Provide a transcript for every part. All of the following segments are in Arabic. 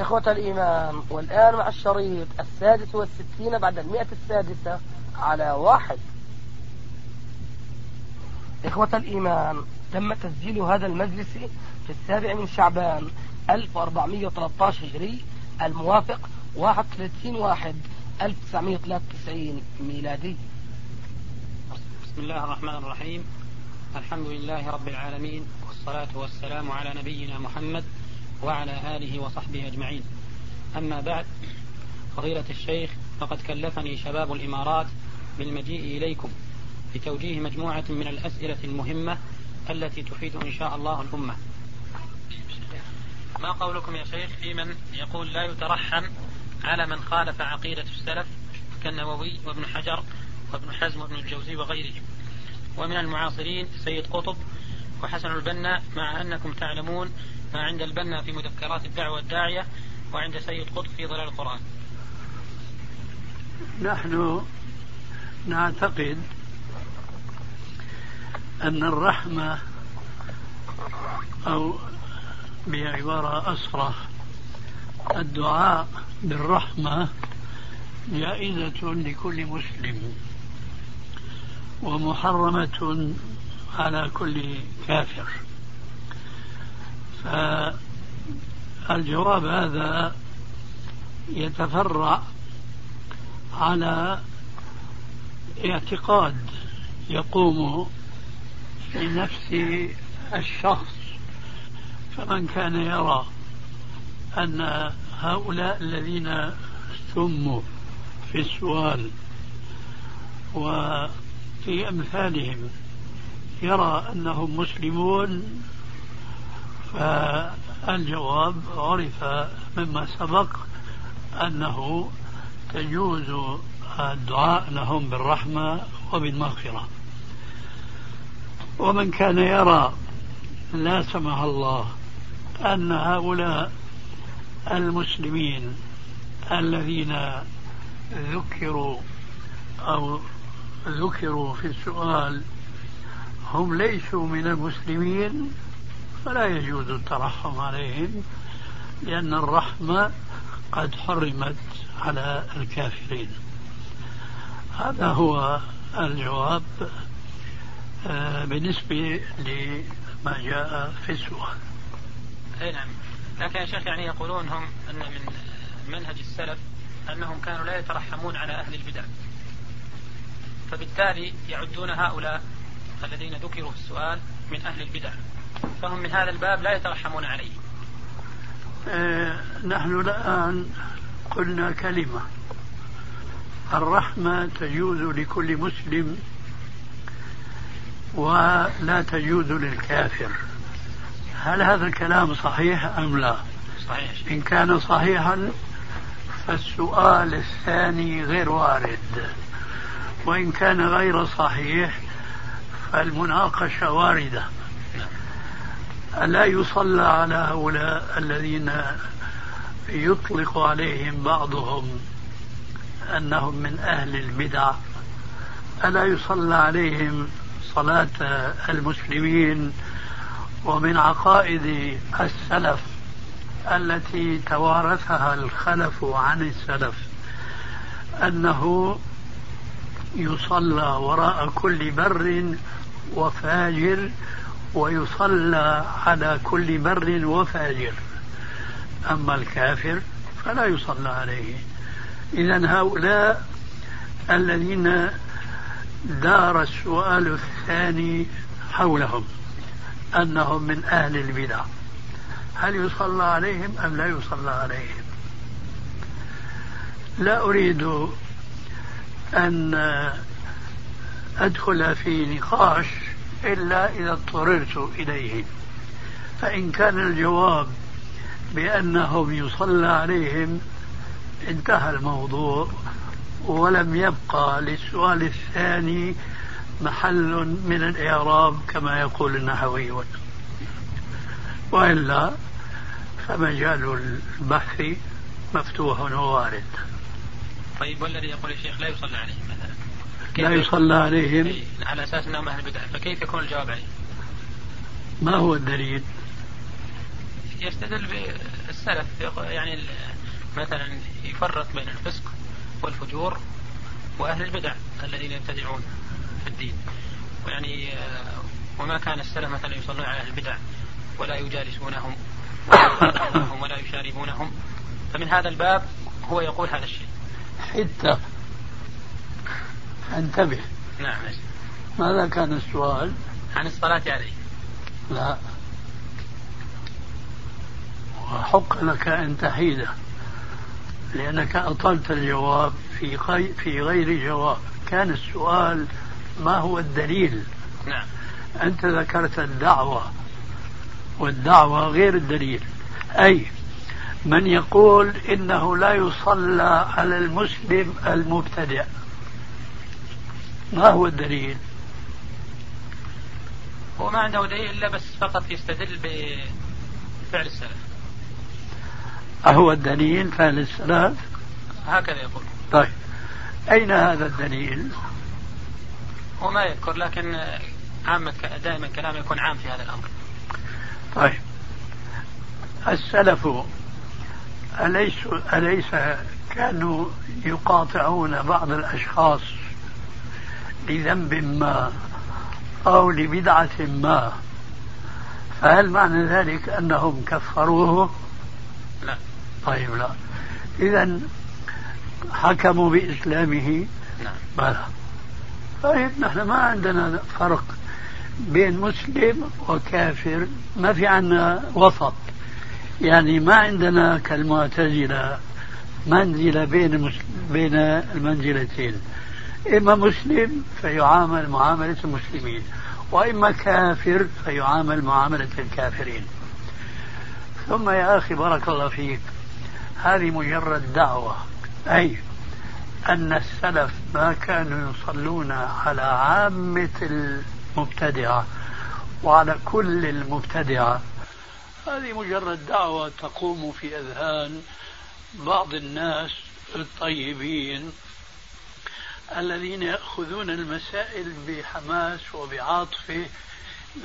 إخوة الإيمان والآن مع الشريط السادس والستين بعد المئة السادسة على واحد. إخوة الإيمان تم تسجيل هذا المجلس في السابع من شعبان 1413 هجري الموافق 31 واحد 1993 ميلادي. بسم الله الرحمن الرحيم. الحمد لله رب العالمين والصلاة والسلام على نبينا محمد وعلى آله وصحبه أجمعين. أما بعد فضيلة الشيخ فقد كلفني شباب الإمارات بالمجيء إليكم لتوجيه مجموعة من الأسئلة المهمة التي تفيد إن شاء الله الأمة. ما قولكم يا شيخ في من يقول لا يترحم على من خالف عقيدة السلف كالنووي وابن حجر وابن حزم وابن الجوزي وغيرهم؟ ومن المعاصرين سيد قطب وحسن البنا مع أنكم تعلمون ما عند البنا في مذكرات الدعوة الداعية وعند سيد قطب في ظلال القرآن. نحن نعتقد أن الرحمة أو بعبارة أصرح الدعاء بالرحمة جائزة لكل مسلم ومحرمة على كل كافر. فالجواب هذا يتفرع على اعتقاد يقوم في نفس الشخص فمن كان يرى أن هؤلاء الذين سموا في السؤال وفي أمثالهم يرى أنهم مسلمون فالجواب عرف مما سبق أنه تجوز الدعاء لهم بالرحمة وبالمغفرة. ومن كان يرى لا سمح الله أن هؤلاء المسلمين الذين ذكروا أو ذكروا في السؤال هم ليسوا من المسلمين فلا يجوز الترحم عليهم لأن الرحمة قد حرمت على الكافرين. هذا هو الجواب آه، بالنسبة لما جاء في السؤال. أي نعم. لكن يا شيخ يعني يقولون هم أن من منهج السلف أنهم كانوا لا يترحمون على أهل البدع. فبالتالي يعدون هؤلاء الذين ذكروا في السؤال من أهل البدع. فهم من هذا الباب لا يترحمون عليه. آه نحن الآن قلنا كلمة. الرحمة تجوز لكل مسلم ولا تجوز للكافر. هل هذا الكلام صحيح أم لا؟ صحيح. إن كان صحيحا فالسؤال الثاني غير وارد. وإن كان غير صحيح فالمناقشة واردة. لا يصلى على هؤلاء الذين يطلق عليهم بعضهم أنهم من أهل البدع. ألا يصلى عليهم صلاة المسلمين ومن عقائد السلف التي توارثها الخلف عن السلف أنه يصلى وراء كل بر وفاجر ويصلى على كل بر وفاجر. أما الكافر فلا يصلى عليه. إذا هؤلاء الذين دار السؤال الثاني حولهم أنهم من أهل البدع. هل يصلى عليهم أم لا يصلى عليهم؟ لا أريد أن أدخل في نقاش إلا إذا اضطررت إليه. فإن كان الجواب بأنهم يصلى عليهم انتهى الموضوع. ولم يبقى للسؤال الثاني محل من الإعراب كما يقول النحويون وإلا فمجال البحث مفتوح ووارد. طيب والذي يقول الشيخ لا يصلى عليهم. لا يصلى عليهم. على أساس إنهم أهل بدعه فكيف يكون الجواب عليه؟ ما هو الدليل؟ يستدل بالسلف يعني مثلا يفرق بين الفسق والفجور وأهل البدع الذين يبتدعون في الدين. ويعني آه، وما كان السلف مثلا يصلون على أهل البدع ولا يجالسونهم ولا يشاربونهم. فمن هذا الباب هو يقول هذا الشيء. حتى انتبه. نعم ماذا كان السؤال؟ عن الصلاة عليه لا. وحق لك أن تحيده لأنك أطلت الجواب في في غير جواب. كان السؤال ما هو الدليل؟ نعم. أنت ذكرت الدعوة والدعوة غير الدليل. أي من يقول إنه لا يصلى على المسلم المبتدع. ما هو الدليل؟ هو ما عنده دليل إلا بس فقط يستدل بفعل السلف. أهو الدليل فعل السلف؟ هكذا يقول. طيب. أين هذا الدليل؟ هو ما يذكر لكن عامة دائما كلامه يكون عام في هذا الأمر. طيب. السلف أليس أليس كانوا يقاطعون بعض الأشخاص لذنب ما أو لبدعة ما. فهل معنى ذلك أنهم كفروه؟ لا. طيب لا. إذا حكموا بإسلامه؟ نعم بلى. طيب نحن ما عندنا فرق بين مسلم وكافر. ما في عندنا وسط. يعني ما عندنا كالمعتزلة منزلة بين بين المنزلتين. إما مسلم فيعامل معاملة المسلمين وإما كافر فيعامل معاملة الكافرين. ثم يا أخي بارك الله فيك هذه مجرد دعوة أي أن السلف ما كانوا يصلون على عامة المبتدعة وعلى كل المبتدعة. هذه مجرد دعوة تقوم في أذهان بعض الناس الطيبين الذين يأخذون المسائل بحماس وبعاطفة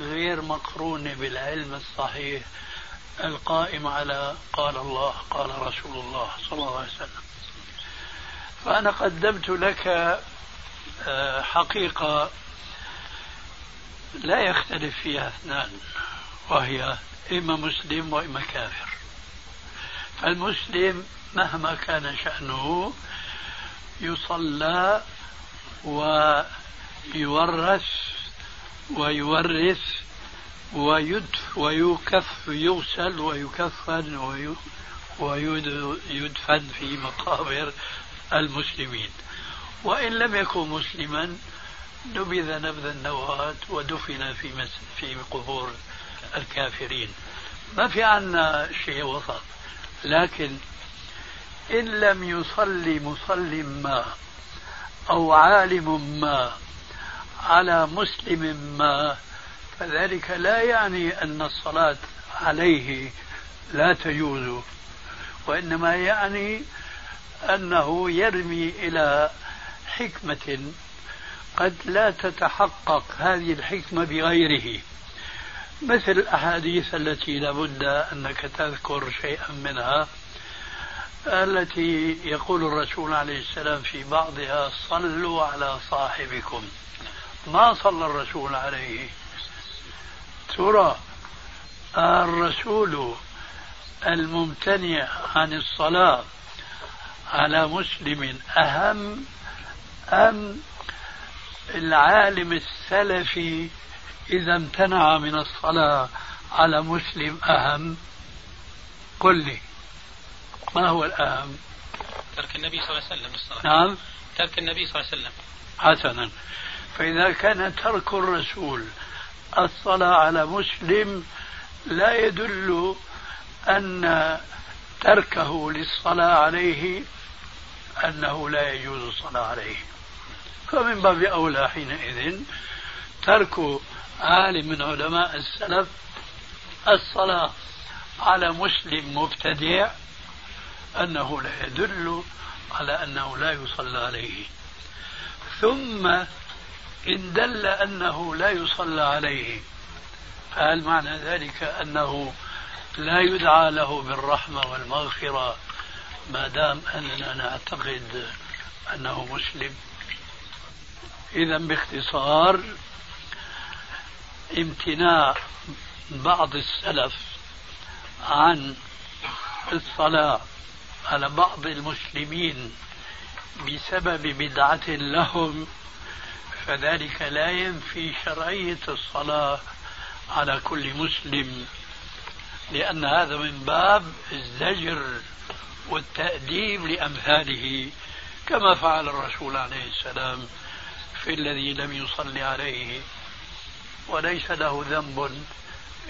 غير مقرونة بالعلم الصحيح القائم على قال الله قال رسول الله صلى الله عليه وسلم. فأنا قدمت لك آه، حقيقة لا يختلف فيها اثنان وهي إما مسلم وإما كافر. فالمسلم مهما كان شأنه يصلى ويورث ويورث ويدف ويكف يغسل ويكفن ويدفن في مقابر المسلمين. وإن لم يكن مسلما نبذ نبذ النواة ودفن في في قبور الكافرين. ما في عنا شيء وسط لكن إن لم يصلي مصل ما أو عالم ما على مسلم ما. فذلك لا يعني أن الصلاة عليه لا تجوز وإنما يعني أنه يرمي إلى حكمة قد لا تتحقق هذه الحكمة بغيره. مثل الأحاديث التي لابد أنك تذكر شيئا منها. التي يقول الرسول عليه السلام في بعضها صلوا على صاحبكم. ما صلى الرسول عليه؟ ترى الرسول الممتنع عن الصلاة على مسلم أهم أم العالم السلفي إذا امتنع من الصلاة على مسلم أهم؟ قل لي. ما هو الأهم ترك النبي صلى الله عليه وسلم الصلاة. نعم. ترك النبي صلى الله عليه وسلم. حسنا. فإذا كان ترك الرسول الصلاة على مسلم لا يدل أن تركه للصلاة عليه أنه لا يجوز الصلاة عليه. فمن باب أولى حينئذ ترك عالم من علماء السلف الصلاة على مسلم مبتدع أنه لا يدل على أنه لا يصلى عليه. ثم إن دل أنه لا يصلى عليه فهل معنى ذلك أنه لا يدعى له بالرحمة والمغفرة ما دام أننا نعتقد أنه مسلم؟ إذا باختصار امتناع بعض السلف عن الصلاة على بعض المسلمين بسبب بدعة لهم فذلك لا ينفي شرعية الصلاة على كل مسلم لأن هذا من باب الزجر والتأديب لأمثاله كما فعل الرسول عليه السلام في الذي لم يصلي عليه. وليس له ذنب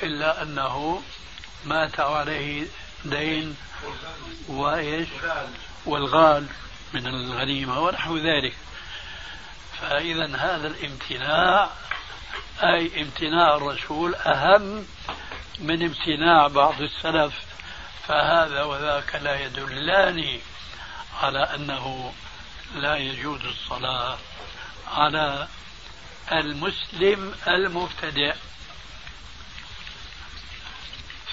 إلا أنه مات عليه دين وإيش؟ والغال من الغنيمة ونحو ذلك. فإذا هذا الامتناع أي امتناع الرسول أهم من امتناع بعض السلف. فهذا وذاك لا يدلان على أنه لا يجوز الصلاة على المسلم المبتدئ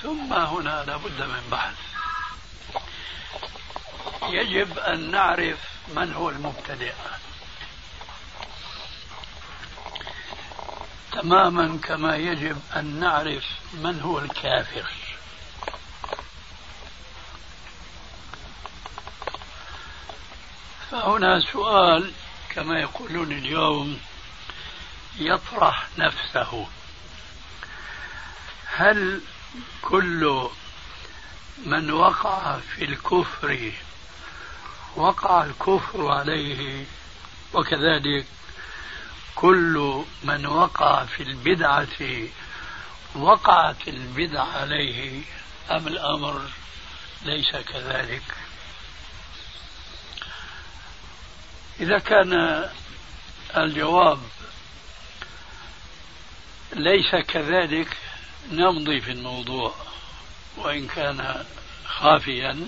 ثم هنا لابد من بحث. يجب أن نعرف من هو المبتدئ. تماما كما يجب أن نعرف من هو الكافر. فهنا سؤال كما يقولون اليوم يطرح نفسه. هل كل من وقع في الكفر وقع الكفر عليه وكذلك كل من وقع في البدعة وقعت البدعة عليه أم الأمر ليس كذلك؟ إذا كان الجواب ليس كذلك نمضي في الموضوع وإن كان خافيا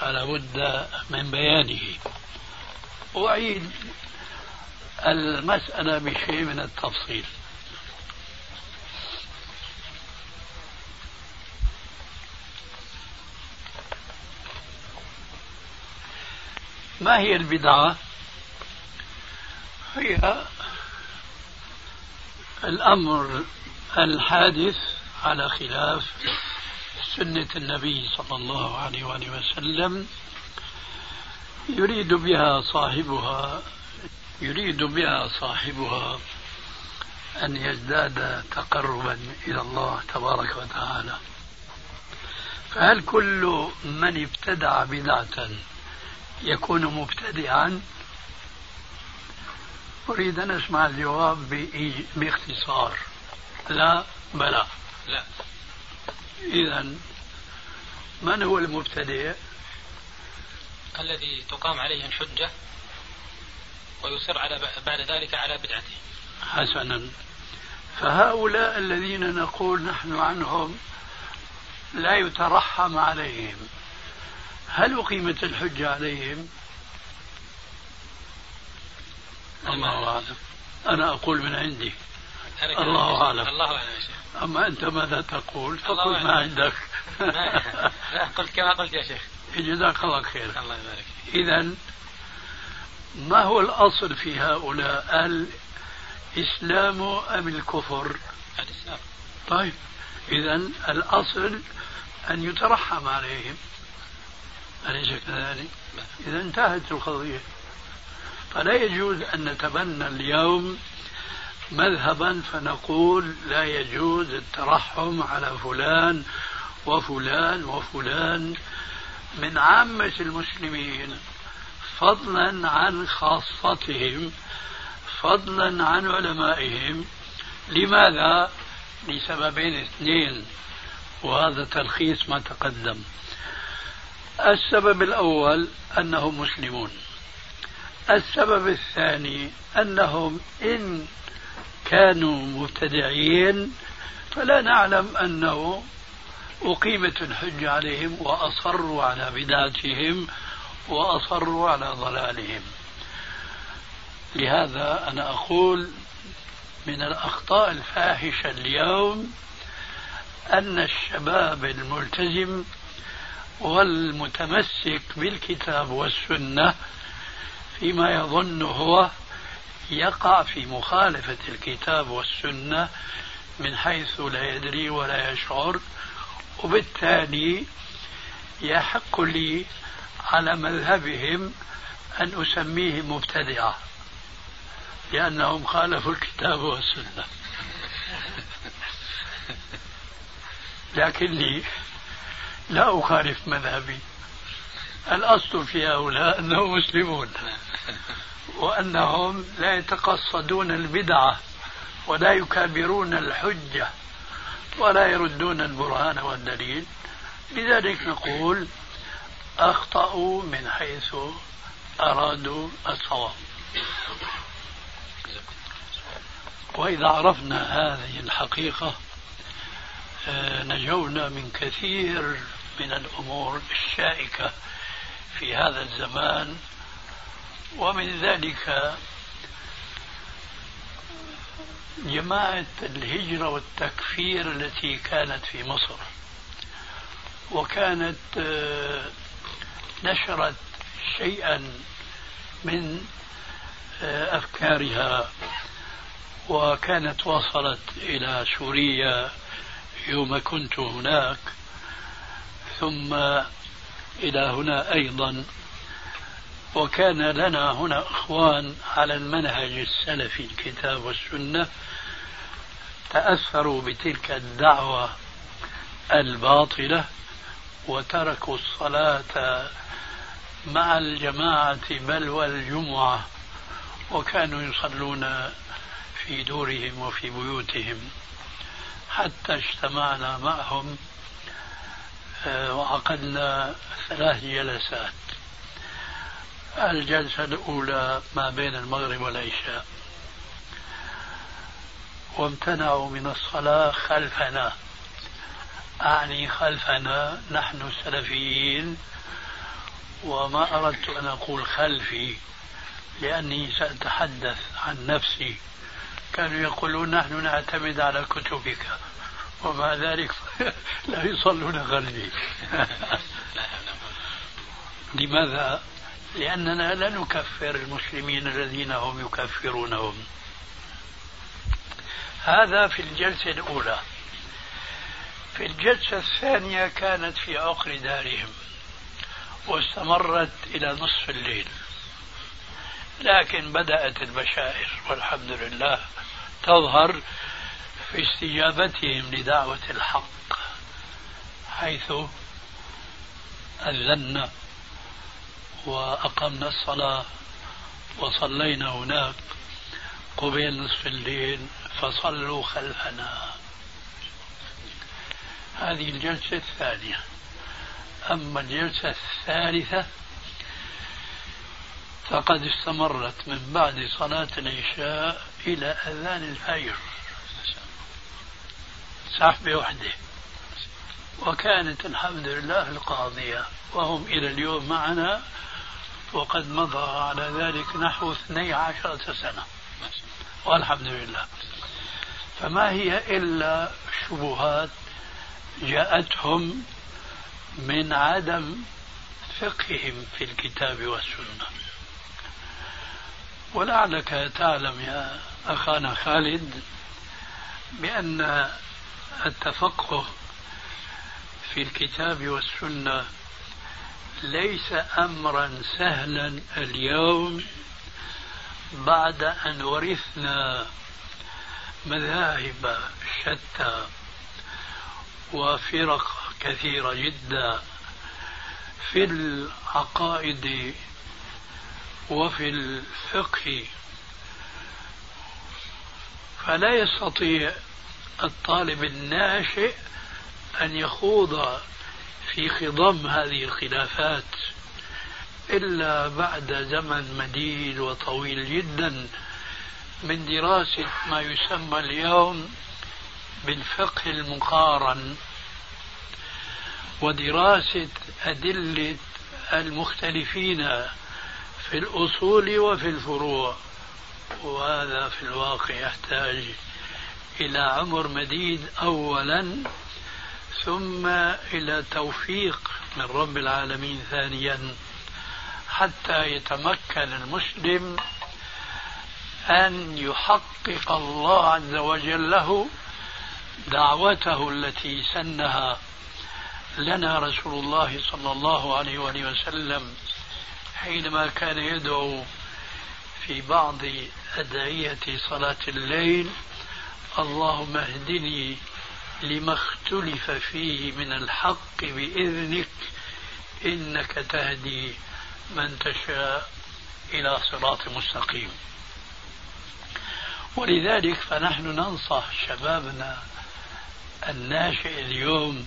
فلا بد من بيانه أعيد المسألة بشيء من التفصيل ما هي البدعة؟ هي الأمر الحادث على خلاف سنة النبي صلى الله عليه وآله وسلم يريد بها صاحبها يريد بها صاحبها أن يزداد تقربا إلى الله تبارك وتعالى. فهل كل من ابتدع بدعة يكون مبتدعا؟ أريد أن أسمع الجواب باختصار. لا بلى. لا. إذا من هو المبتدئ؟ الذي تقام عليه الحجة ويصر على بعد ذلك على بدعته. حسنا. فهؤلاء الذين نقول نحن عنهم لا يترحم عليهم هل أقيمت الحجة عليهم؟ الله أعلم. أنا أقول من عندي. الله أعلم. الله أعلم يا شيخ. أما أنت ماذا تقول؟ فقل ما عندك. لا قلت كما قلت يا شيخ. جزاك الله خير. الله يبارك إذا ما هو الأصل في هؤلاء؟ الإسلام أم الكفر؟ الإسلام. طيب إذا الأصل أن يترحم عليهم. أليس كذلك؟ إذا انتهت القضية. فلا يجوز أن نتبنى اليوم مذهبا فنقول لا يجوز الترحم على فلان وفلان وفلان. من عامة المسلمين فضلا عن خاصتهم فضلا عن علمائهم. لماذا؟ لسببين اثنين وهذا تلخيص ما تقدم. السبب الأول أنهم مسلمون. السبب الثاني أنهم إن كانوا مبتدعين فلا نعلم أنه أقيمت الحجة عليهم وأصروا على بدعتهم وأصروا على ضلالهم. لهذا أنا أقول من الأخطاء الفاحشة اليوم أن الشباب الملتزم والمتمسك بالكتاب والسنة فيما يظن هو يقع في مخالفة الكتاب والسنة من حيث لا يدري ولا يشعر وبالتالي يحق لي على مذهبهم أن أسميه مبتدعة لأنهم خالفوا الكتاب والسنة. لكني لا أخالف مذهبي الأصل في هؤلاء أنهم مسلمون. وأنهم لا يتقصدون البدعة ولا يكابرون الحجة ولا يردون البرهان والدليل. لذلك نقول أخطأوا من حيث أرادوا الصواب. وإذا عرفنا هذه الحقيقة آه، نجونا من كثير من الأمور الشائكة في هذا الزمان ومن ذلك جماعة الهجرة والتكفير التي كانت في مصر. وكانت آه، نشرت شيئا من آه، أفكارها. وكانت وصلت إلى سوريا يوم كنت هناك. ثم إلى هنا أيضا. وكان لنا هنا إخوان على المنهج السلفي الكتاب والسنة تأثروا بتلك الدعوة الباطلة وتركوا الصلاة مع الجماعة بل والجمعة وكانوا يصلون في دورهم وفي بيوتهم. حتى اجتمعنا معهم آه، وعقدنا ثلاث جلسات. الجلسة الأولى ما بين المغرب والعشاء. وامتنعوا من الصلاة خلفنا. أعني خلفنا نحن السلفيين. وما أردت أن أقول خلفي لأني سأتحدث عن نفسي. كانوا يقولون نحن نعتمد على كتبك ومع ذلك لا يصلون خلفي لماذا؟ لأننا لا نكفر المسلمين الذين هم يكفرونهم. هذا في الجلسة الأولى. في الجلسة الثانية كانت في عقر دارهم واستمرت إلى نصف الليل. لكن بدأت البشائر والحمد لله تظهر في استجابتهم لدعوة الحق حيث أذنا وأقمنا الصلاة وصلينا هناك قبيل نصف الليل فصلوا خلفنا. هذه الجلسة الثانية. أما الجلسة الثالثة فقد استمرت من بعد صلاة العشاء إلى أذان الفجر. سحبة وحدة. وكانت الحمد لله القاضية وهم إلى اليوم معنا وقد مضى على ذلك نحو 12 سنة. والحمد لله. فما هي إلا شبهات جاءتهم من عدم فقههم في الكتاب والسنة. ولعلك تعلم يا أخانا خالد بأن التفقه في الكتاب والسنة ليس أمرا سهلا اليوم بعد أن ورثنا مذاهب شتى وفرق كثيرة جدا في العقائد وفي الفقه. فلا يستطيع الطالب الناشئ أن يخوض في خضم هذه الخلافات إلا بعد زمن مديد وطويل جدا من دراسة ما يسمى اليوم بالفقه المقارن ودراسة أدلة المختلفين في الأصول وفي الفروع. وهذا في الواقع يحتاج إلى عمر مديد أولا ثم إلى توفيق من رب العالمين ثانيا حتى يتمكن المسلم أن يحقق الله عز وجل له دعوته التي سنها لنا رسول الله صلى الله عليه وآله وسلم حينما كان يدعو في بعض أدعية صلاة الليل اللهم اهدني لما اختلف فيه من الحق بإذنك إنك تهدي من تشاء إلى صراط مستقيم. ولذلك فنحن ننصح شبابنا الناشئ اليوم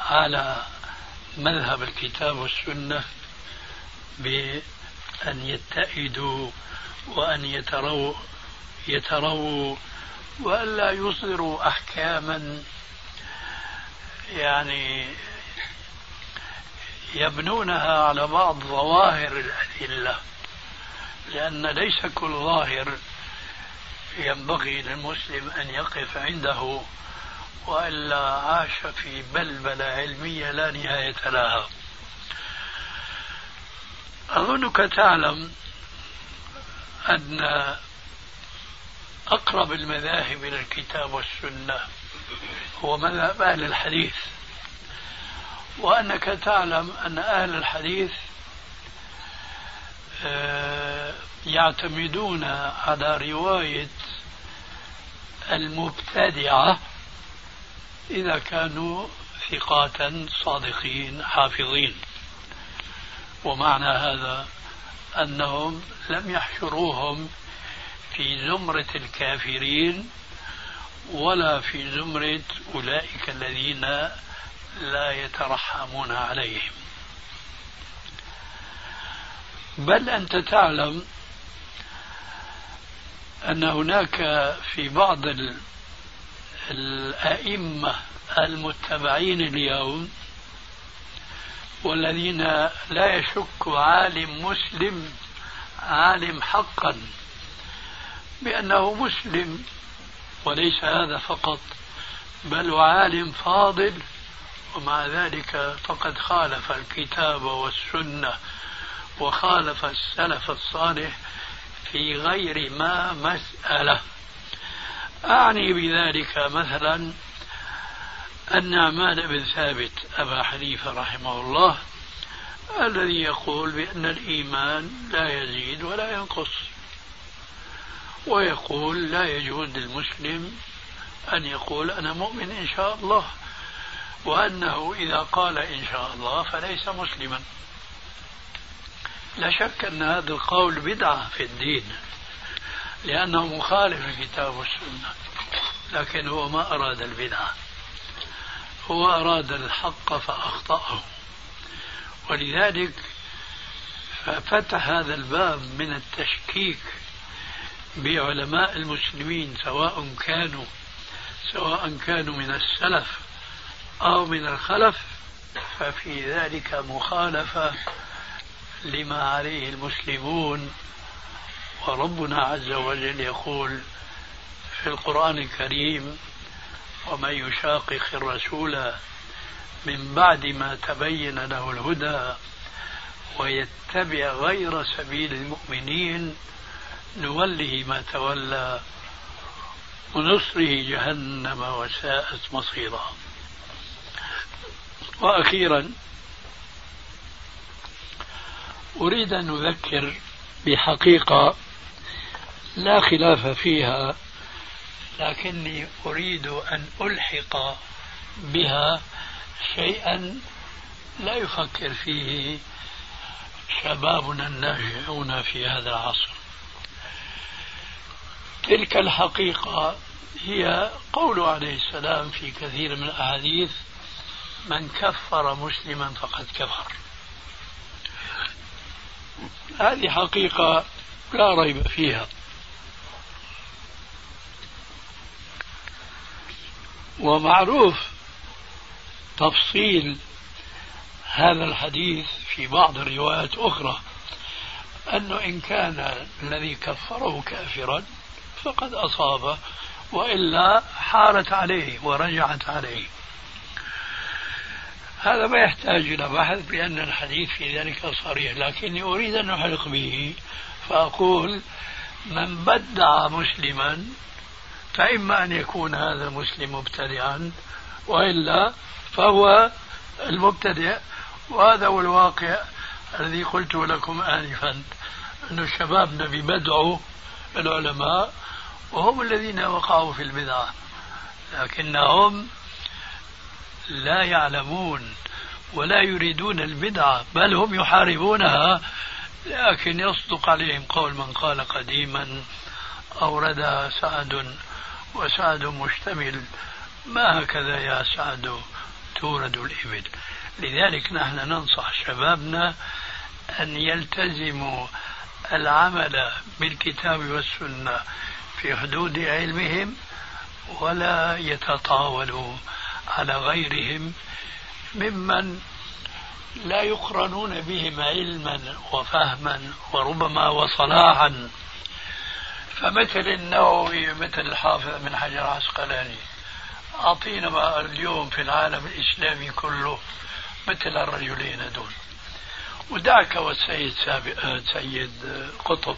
على مذهب الكتاب والسنة بأن يتئدوا وأن يتروا يتروا وألا يصدروا أحكاما يعني يبنونها على بعض ظواهر الأدلة لأن ليس كل ظاهر ينبغي للمسلم أن يقف عنده وإلا عاش في بلبلة علمية لا نهاية لها. أظنك تعلم أن أقرب المذاهب إلى الكتاب والسنة هو مذهب أهل الحديث. وأنك تعلم أن أهل الحديث آه، يعتمدون على رواية المبتدعة إذا كانوا ثقات صادقين حافظين. ومعنى هذا أنهم لم يحشروهم في زمرة الكافرين ولا في زمرة أولئك الذين لا يترحمون عليهم. بل أنت تعلم أن هناك في بعض الأئمة المتبعين اليوم والذين لا يشك عالم مسلم عالم حقا بأنه مسلم. وليس هذا فقط بل عالم فاضل. ومع ذلك فقد خالف الكتاب والسنة وخالف السلف الصالح في غير ما مسألة. أعني بذلك مثلا النعمان بن ثابت أبا حنيفة رحمه الله الذي يقول بأن الإيمان لا يزيد ولا ينقص. ويقول لا يجوز للمسلم أن يقول أنا مؤمن إن شاء الله وأنه إذا قال إن شاء الله فليس مسلما. لا شك أن هذا القول بدعة في الدين لأنه مخالف للكتاب والسنة لكن هو ما أراد البدعة. هو أراد الحق فأخطأه. ولذلك ففتح هذا الباب من التشكيك بعلماء المسلمين سواء كانوا سواء كانوا من السلف أو من الخلف ففي ذلك مخالفة لما عليه المسلمون. وربنا عز وجل يقول في القرآن الكريم ومن يشاقق الرسول من بعد ما تبين له الهدى ويتبع غير سبيل المؤمنين نوله ما تولى ونصره جهنم وساءت مصيرا. وأخيرا أريد أن أذكر بحقيقة لا خلاف فيها لكني أريد أن ألحق بها شيئا لا يفكر فيه شبابنا الناشئون في هذا العصر. تلك الحقيقة هي قول عليه السلام في كثير من الأحاديث من كفر مسلما فقد كفر. هذه حقيقة لا ريب فيها. ومعروف تفصيل هذا الحديث في بعض الروايات أخرى أنه إن كان الذي كفره كافرا فقد أصاب وإلا حارت عليه ورجعت عليه. هذا ما يحتاج إلى بحث بأن الحديث في ذلك صريح لكني أريد أن أحلق به فأقول من بدع مسلما فإما أن يكون هذا المسلم مبتدعا وإلا فهو المبتدع وهذا هو الواقع الذي قلت لكم آنفا أن شبابنا ببدعوا العلماء وهم الذين وقعوا في البدعة لكنهم لا يعلمون ولا يريدون البدعة بل هم يحاربونها لكن يصدق عليهم قول من قال قديما أوردها سعد وسعد مشتمل. ما هكذا يا سعد تورد الإبل؟ لذلك نحن ننصح شبابنا أن يلتزموا العمل بالكتاب والسنة. في حدود علمهم ولا يتطاولوا على غيرهم ممن لا يقرنون بهم علما وفهما وربما وصلاحا. فمثل النووي مثل الحافظ من حجر عسقلاني أعطينا اليوم في العالم الإسلامي كله مثل الرجلين دول. ودعك والسيد سيد قطب.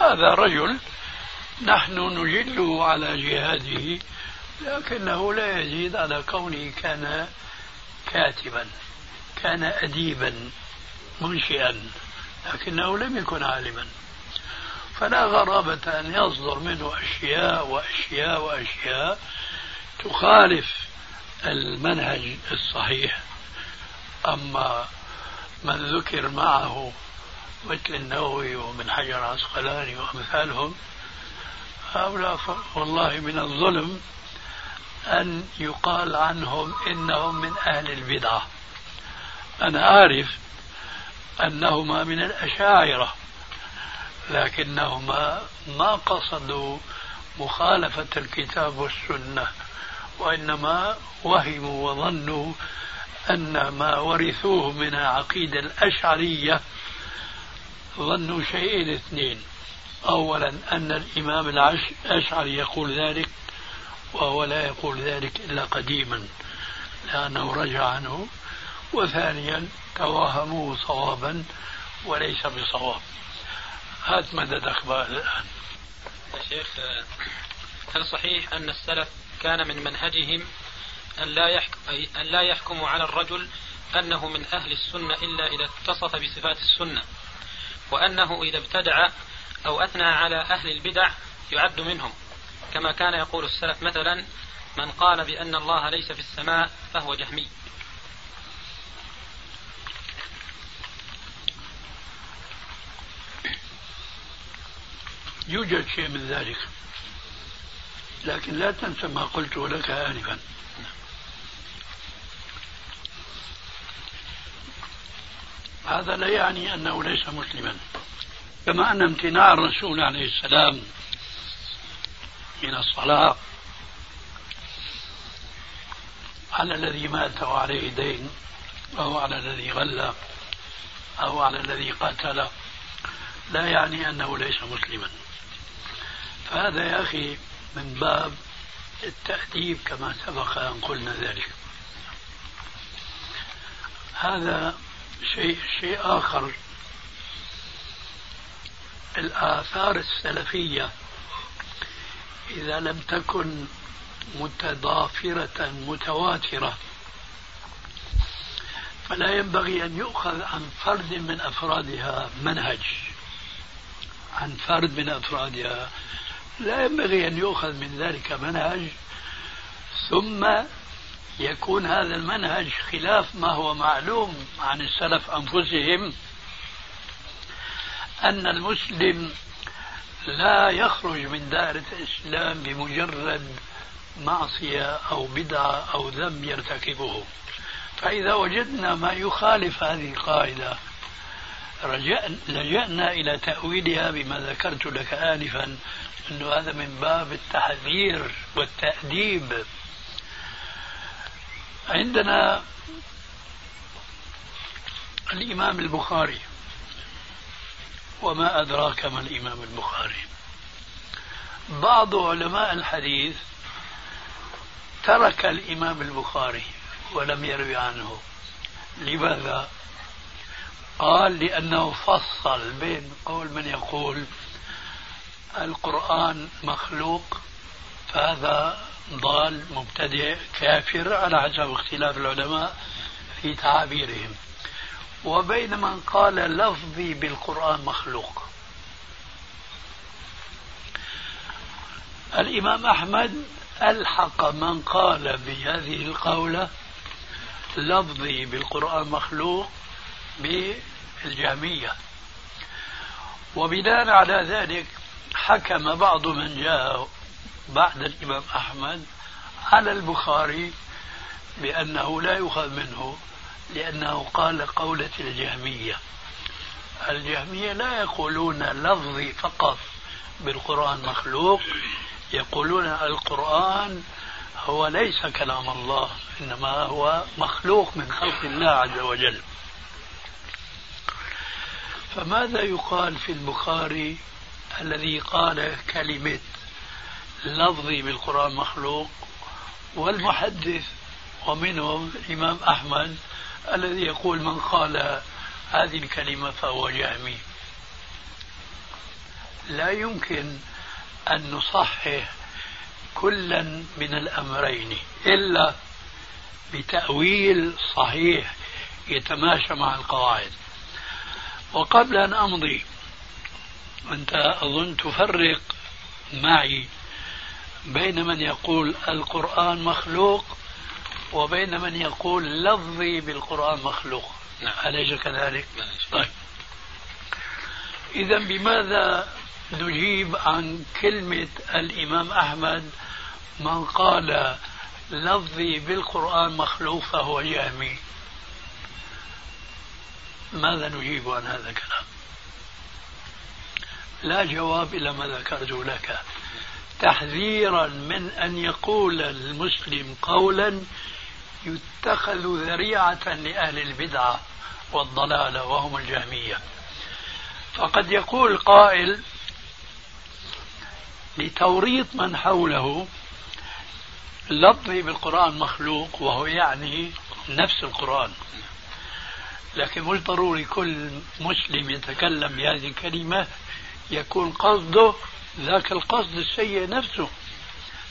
هذا رجل نحن نجله على جهاده لكنه لا يزيد على كونه كان كاتبا كان أديبا منشئا لكنه لم يكن عالما. فلا غرابة أن يصدر منه أشياء وأشياء وأشياء تخالف المنهج الصحيح. أما من ذكر معه مثل النووي ومن حجر عسقلاني وأمثالهم هؤلاء والله من الظلم أن يقال عنهم إنهم من أهل البدعة. أنا أعرف أنهما من الأشاعرة لكنهما ما قصدوا مخالفة الكتاب والسنة وإنما وهموا وظنوا أن ما ورثوه من العقيدة الأشعرية ظنوا شيئين اثنين. أولا أن الإمام الأشعري يقول ذلك وهو لا يقول ذلك إلا قديما لأنه رجع عنه. وثانيا توهموه صوابا وليس بصواب. هات مدد أخبار الآن. يا شيخ هل صحيح أن السلف كان من منهجهم أن لا يحكم أن لا يحكموا على الرجل أنه من أهل السنة إلا إذا اتصف بصفات السنة وأنه إذا ابتدع أو أثنى على أهل البدع يعد منهم. كما كان يقول السلف مثلا من قال بأن الله ليس في السماء فهو جهمي. يوجد شيء من ذلك. لكن لا تنسى ما قلته لك آنفا. هذا لا يعني أنه ليس مسلما. كما أن امتناع الرسول عليه السلام من الصلاة على الذي مات وعليه دين أو على الذي غلى أو على الذي قتل لا يعني أنه ليس مسلما. فهذا يا أخي من باب التأديب كما سبق أن قلنا ذلك. هذا شيء شيء آخر الآثار السلفية إذا لم تكن متضافرة متواترة فلا ينبغي أن يؤخذ عن فرد من أفرادها منهج. عن فرد من أفرادها. لا ينبغي أن يؤخذ من ذلك منهج ثم يكون هذا المنهج خلاف ما هو معلوم عن السلف أنفسهم. أن المسلم لا يخرج من دائرة الإسلام بمجرد معصية أو بدعة أو ذنب يرتكبه. فإذا وجدنا ما يخالف هذه القاعدة لجأنا إلى تأويلها بما ذكرت لك آنفا أنه هذا من باب التحذير والتأديب. عندنا الإمام البخاري وما أدراك ما الإمام البخاري. بعض علماء الحديث ترك الإمام البخاري ولم يروي عنه. لماذا؟ قال لأنه فصل بين قول من يقول القرآن مخلوق فهذا ضال مبتدئ كافر. على حسب اختلاف العلماء في تعابيرهم. وبين من قال لفظي بالقرآن مخلوق. الإمام أحمد ألحق من قال بهذه القولة لفظي بالقرآن مخلوق بالجهمية. وبناء على ذلك حكم بعض من جاء بعد الإمام أحمد على البخاري بأنه لا يؤخذ منه لأنه قال قولة الجهمية. الجهمية لا يقولون لفظي فقط بالقرآن مخلوق. يقولون القرآن هو ليس كلام الله إنما هو مخلوق من خلق الله عز وجل. فماذا يقال في البخاري الذي قال كلمة لفظي بالقرآن مخلوق؟ والمحدث ومنهم الإمام أحمد الذي يقول من قال هذه الكلمة فهو جهمي لا يمكن أن نصحح كلا من الأمرين إلا بتأويل صحيح يتماشى مع القواعد. وقبل أن أمضي أنت أظن تفرق معي بين من يقول القرآن مخلوق وبين من يقول لفظي بالقرآن مخلوق نعم. أليس كذلك؟ نعم. طيب إذا بماذا نجيب عن كلمة الإمام أحمد من قال لفظي بالقرآن مخلوق فهو جهمي ماذا نجيب عن هذا الكلام لا جواب إلى ما ذكرته لك تحذيرا من أن يقول المسلم قولا يتخذ ذريعة لأهل البدعة والضلالة وهم الجهمية. فقد يقول قائل لتوريط من حوله لفظي بالقرآن مخلوق وهو يعني نفس القرآن. لكن مش ضروري كل مسلم يتكلم بهذه الكلمة يكون قصده ذاك القصد السيء نفسه.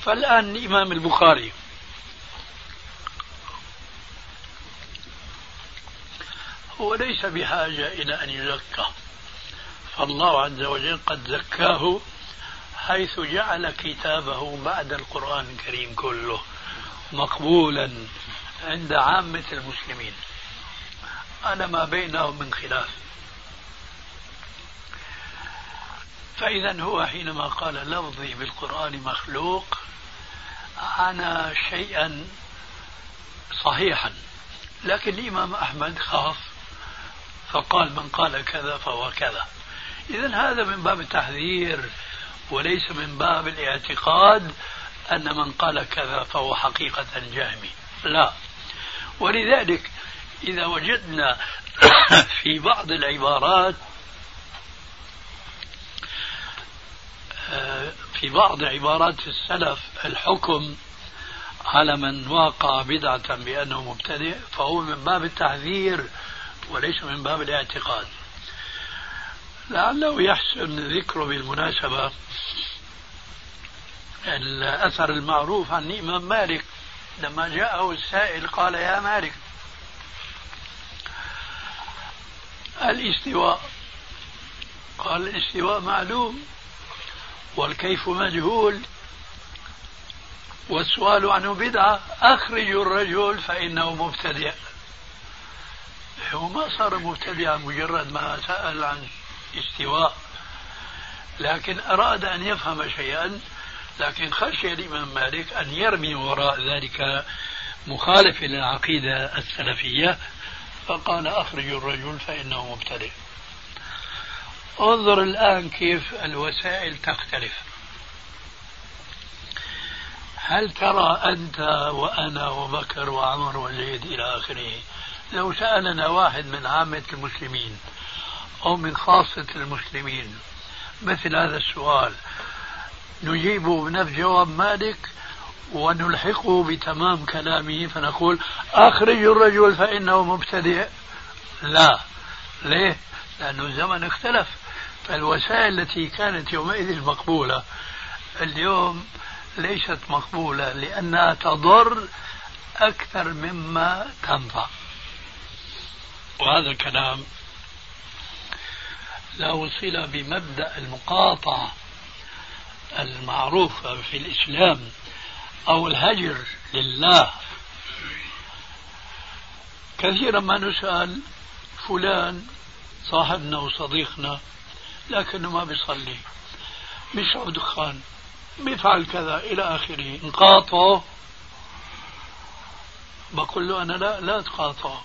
فالآن الإمام البخاري هو ليس بحاجة إلى أن يزكى. فالله عز وجل قد زكاه حيث جعل كتابه بعد القرآن الكريم كله مقبولا عند عامة المسلمين. على ما بينهم من خلاف. فإذا هو حينما قال لفظي بالقرآن مخلوق عانى شيئا صحيحا لكن الإمام أحمد خاف. فقال من قال كذا فهو كذا. إذا هذا من باب التحذير وليس من باب الاعتقاد أن من قال كذا فهو حقيقة جهمي لا. ولذلك إذا وجدنا في بعض العبارات آه، في بعض عبارات السلف الحكم على من واقع بدعة بأنه مبتدئ فهو من باب التحذير وليس من باب الاعتقاد. لعله يحسن ذكره بالمناسبة الأثر المعروف عن الإمام مالك. لما جاءه السائل قال يا مالك الاستواء. قال الاستواء معلوم والكيف مجهول والسؤال عنه بدعة. أخرجوا الرجل فإنه مبتدئ هو ما صار مبتدئا مجرد ما سأل عن استواء. لكن أراد أن يفهم شيئا لكن خشي الإمام مالك أن يرمي وراء ذلك مخالف للعقيدة السلفية فقال أخرج الرجل فإنه مبتدئ. انظر الآن كيف الوسائل تختلف. هل ترى أنت وأنا وبكر وعمر وزيد إلى آخره؟ لو سألنا واحد من عامة المسلمين أو من خاصة المسلمين مثل هذا السؤال نجيبه بنفس جواب مالك ونلحقه بتمام كلامه فنقول أخرج الرجل فإنه مبتدئ؟ لا. ليه؟ لأنه الزمن اختلف. فالوسائل التي كانت يومئذ مقبولة اليوم ليست مقبولة لأنها تضر أكثر مما تنفع. وهذا الكلام له صلة بمبدأ المقاطعة المعروفة في الإسلام أو الهجر لله. كثيرا ما نسأل فلان صاحبنا وصديقنا لكنه ما بيصلي بيشرب دخان بيفعل كذا إلى آخره. نقاطعه بقول له أنا لا لا تقاطعه.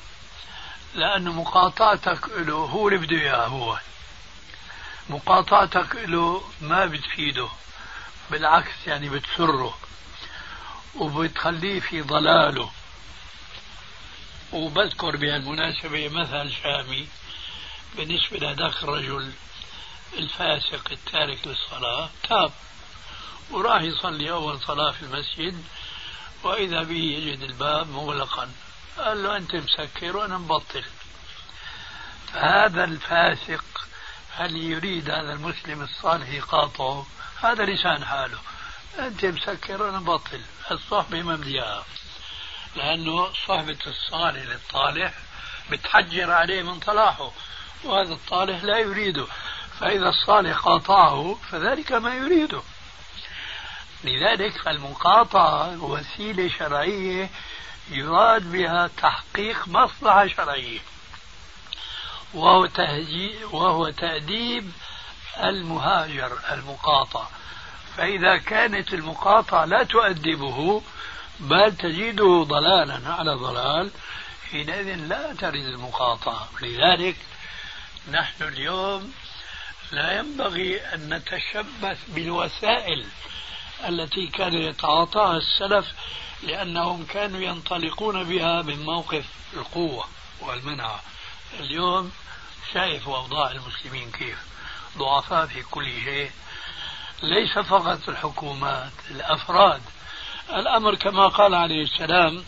لأن مقاطعتك له هو اللي بده إياه هو. مقاطعتك له ما بتفيده بالعكس يعني بتسره وبتخليه في ضلاله. وبذكر بهالمناسبة مثل شامي بالنسبة لهذاك الرجل الفاسق التارك للصلاة تاب وراح يصلي أول صلاة في المسجد وإذا به يجد الباب مغلقا. قال له أنت مسكر وأنا مبطل. فهذا الفاسق هل يريد هذا المسلم الصالح يقاطعه؟ هذا لسان حاله. أنت مسكر وأنا مبطل. الصحبة ممليئة لأنه صحبة الصالح للطالح بتحجر عليه من طلاحه وهذا الطالح لا يريده. فإذا الصالح قاطعه فذلك ما يريده. لذلك المقاطعة وسيلة شرعية يراد بها تحقيق مصلحة شرعية. وهو, وهو تأديب المهاجر المقاطع. فإذا كانت المقاطعة لا تؤدبه بل تزيده ضلالا على ضلال حينئذ لا ترد المقاطعة. لذلك نحن اليوم لا ينبغي أن نتشبث بالوسائل التي كان يتعاطاها السلف لأنهم كانوا ينطلقون بها من موقف القوة والمنع. اليوم شايف أوضاع المسلمين كيف؟ ضعفاء في كل شيء. ليس فقط الحكومات الأفراد. الأمر كما قال عليه السلام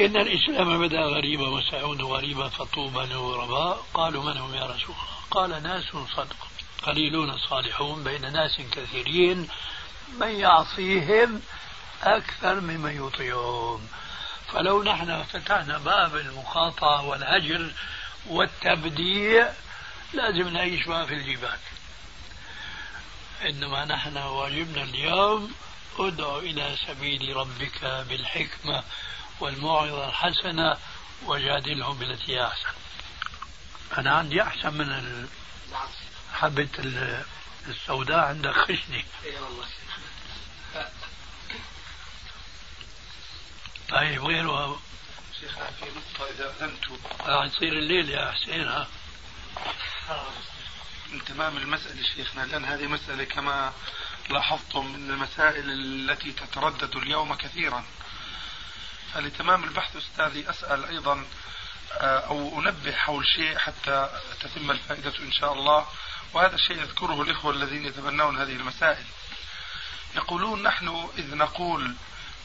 إن الإسلام بدأ غريبا وسيعود غريبا فطوبى للغرباء قالوا من هم يا رسول الله؟ قال ناس صدق. قليلون صالحون بين ناس كثيرين من يعصيهم أكثر ممن يطيعهم. فلو نحن فتحنا باب المقاطعة والهجر والتبديع لازم نعيش ما في الجبال. إنما نحن واجبنا اليوم ادع إلى سبيل ربك بالحكمة والموعظة الحسنة وجادلهم بالتي هي أحسن. أنا عندي أحسن من حبة السوداء عندك خشني. طيب غيره شيخ في نقطة إذا أذنت. راح يصير الليل يا حسين ها؟ من تمام المسألة شيخنا لأن هذه مسألة كما لاحظتم من المسائل التي تتردد اليوم كثيرا. فلتمام البحث أستاذي أسأل أيضا آه، أو أنبه حول شيء حتى تتم الفائدة إن شاء الله. وهذا الشيء يذكره الإخوة الذين يتبنون هذه المسائل. يقولون نحن إذ نقول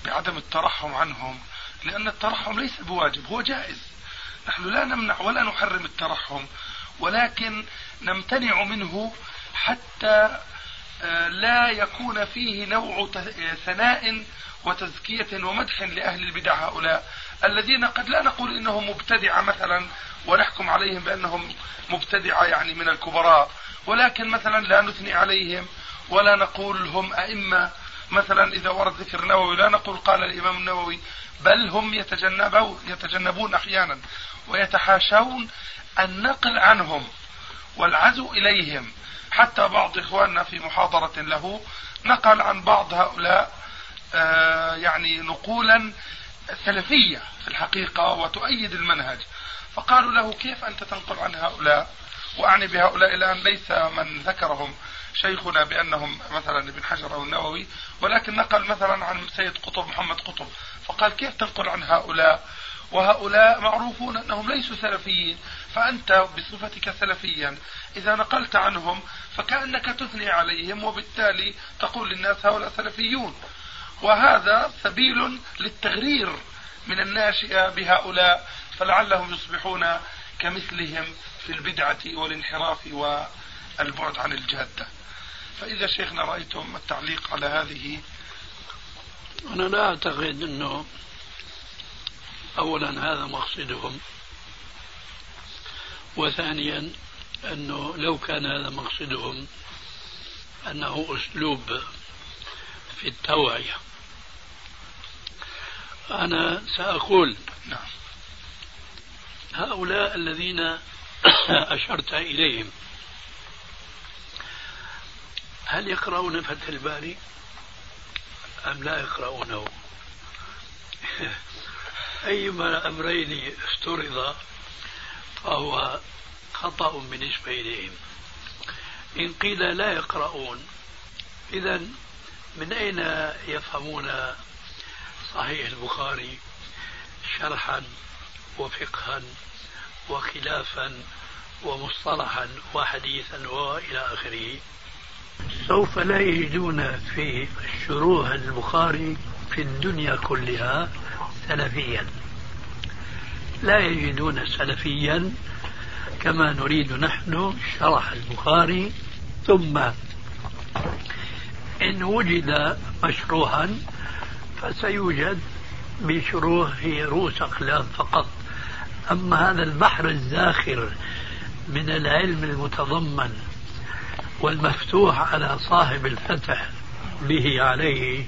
بعدم الترحم عنهم لأن الترحم ليس بواجب هو جائز. نحن لا نمنع ولا نحرم الترحم ولكن نمتنع منه حتى آه، لا يكون فيه نوع ثناء وتزكية ومدح لأهل البدع هؤلاء الذين قد لا نقول إنهم مبتدعة مثلا ونحكم عليهم بأنهم مبتدعة يعني من الكبراء. ولكن مثلا لا نثني عليهم ولا نقول هم أئمة. مثلا إذا ورد ذكر النووي لا نقول قال الإمام النووي بل هم يتجنبون يتجنبون أحيانا ويتحاشون النقل عنهم والعزو إليهم. حتى بعض إخواننا في محاضرة له نقل عن بعض هؤلاء آه، يعني نقولا سلفية في الحقيقة وتؤيد المنهج. فقالوا له كيف أنت تنقل عن هؤلاء؟ وأعني بهؤلاء الآن ليس من ذكرهم شيخنا بأنهم مثلا ابن حجر أو النووي ولكن نقل مثلا عن سيد قطب محمد قطب فقال كيف تنقل عن هؤلاء؟ وهؤلاء معروفون أنهم ليسوا سلفيين فأنت بصفتك سلفيا. إذا نقلت عنهم فكأنك تثني عليهم وبالتالي تقول للناس هؤلاء سلفيون. وهذا سبيل للتغرير من الناشئة بهؤلاء فلعلهم يصبحون كمثلهم. في البدعة والانحراف والبعد عن الجادة. فإذا شيخنا رأيتم التعليق على هذه. أنا لا أعتقد أنه أولا هذا مقصدهم وثانيا أنه لو كان هذا مقصدهم أنه أسلوب في التوعية. أنا سأقول نعم. هؤلاء الذين أشرت إليهم. هل يقرؤون فتح الباري؟ أم لا يقرؤونه؟ أيما أمرين افترض فهو خطأ بالنسبة إليهم. إن قيل لا يقرؤون إذا من أين يفهمون صحيح البخاري شرحا وفقها وخلافا ومصطلحا وحديثا وإلى آخره. سوف لا يجدون في شروح البخاري في الدنيا كلها سلفيا. لا يجدون سلفيا كما نريد نحن شرح البخاري. ثم إن وجد مشروحا فسيوجد بشروح رؤوس أقلام فقط. أما هذا البحر الزاخر من العلم المتضمن والمفتوح على صاحب الفتح به عليه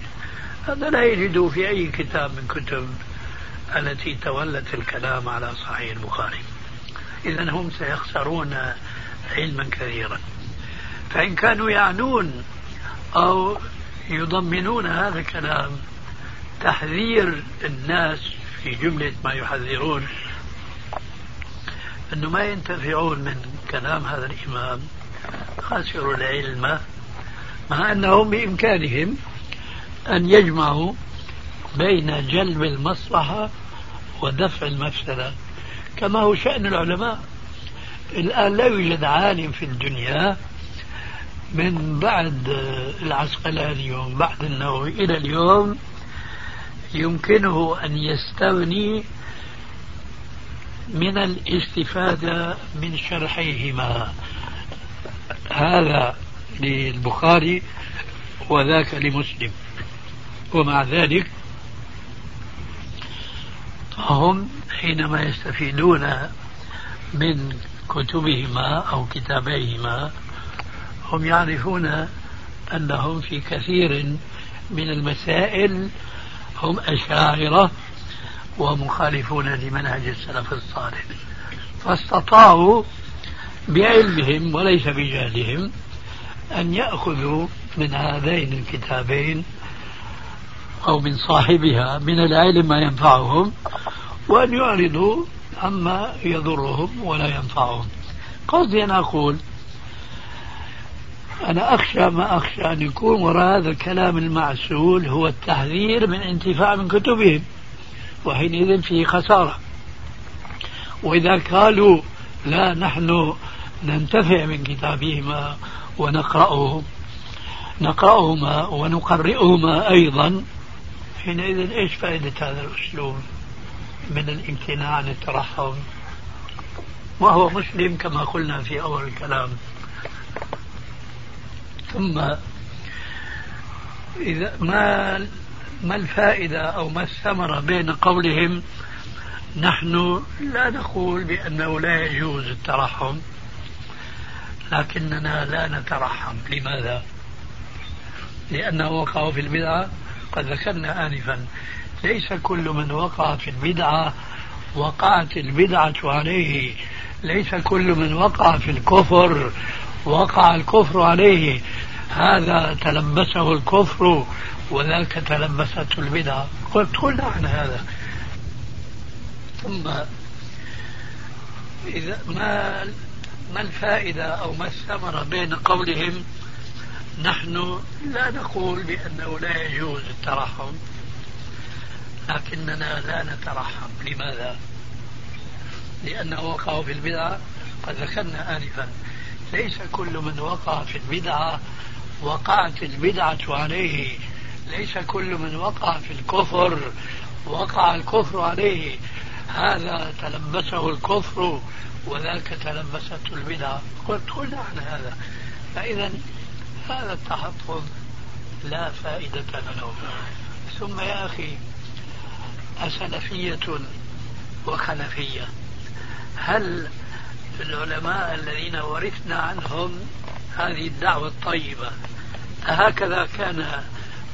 هذا لا يجد في أي كتاب من كتب التي تولت الكلام على صحيح البخاري. إذا هم سيخسرون علما كثيرا. فإن كانوا يعنون أو يضمنون هذا الكلام تحذير الناس في جملة ما يحذرون أنه ما ينتفعون من كلام هذا الإمام خسروا العلم. مع أنهم بإمكانهم أن يجمعوا بين جلب المصلحة ودفع المفسدة. كما هو شأن العلماء. الآن لا يوجد عالم في الدنيا من بعد العسقلاني ومن بعد النووي إلى اليوم يمكنه أن يستغني من الاستفادة من شرحيهما. هذا للبخاري وذاك لمسلم. ومع ذلك هم حينما يستفيدون من كتبهما أو كتابيهما هم يعرفون أنهم في كثير من المسائل هم أشاعرة ومخالفون لمنهج السلف الصالح. فاستطاعوا بعلمهم وليس بجهلهم أن يأخذوا من هذين الكتابين أو من صاحبها من العلم ما ينفعهم وأن يعرضوا عما يضرهم ولا ينفعهم. قصدي أن أقول أنا أخشى ما أخشى أن يكون وراء هذا الكلام المعسول هو التحذير من انتفاع من كتبهم. وحينئذ فيه خسارة. وإذا قالوا لا نحن ننتفع من كتابهما ونقرأه نقرأهما ونقرئهما أيضا حينئذ إيش فائدة هذا الأسلوب من الامتناع عن الترحم؟ وهو مسلم كما قلنا في أول الكلام. ثم إذا ما ما الفائدة أو ما الثمرة بين قولهم نحن لا نقول بأنه لا يجوز الترحم لكننا لا نترحم. لماذا؟ لأنه وقعوا في البدعة. قد ذكرنا آنفا ليس كل من وقع في البدعة وقعت البدعة عليه. ليس كل من وقع في الكفر وقع الكفر عليه. هذا تلبسه الكفر وذاك تلبسته البدعة قلت قلنا عن هذا. ثم إذا ما ما الفائدة أو ما الثمرة بين قولهم نحن لا نقول بأنه لا يجوز الترحم لكننا لا نترحم. لماذا؟ لأنه وقعوا في البدعة قد ذكرنا آنفا. ليس كل من وقع في البدعة وقعت البدعة عليه. ليس كل من وقع في الكفر وقع الكفر عليه. هذا تلبسه الكفر وذاك تلبسته البدعة قلت قلنا عن هذا. فإذا هذا التحفظ لا فائدة له. ثم يا أخي أسلفية وخلفية. هل العلماء الذين ورثنا عنهم هذه الدعوة الطيبة؟ هكذا كان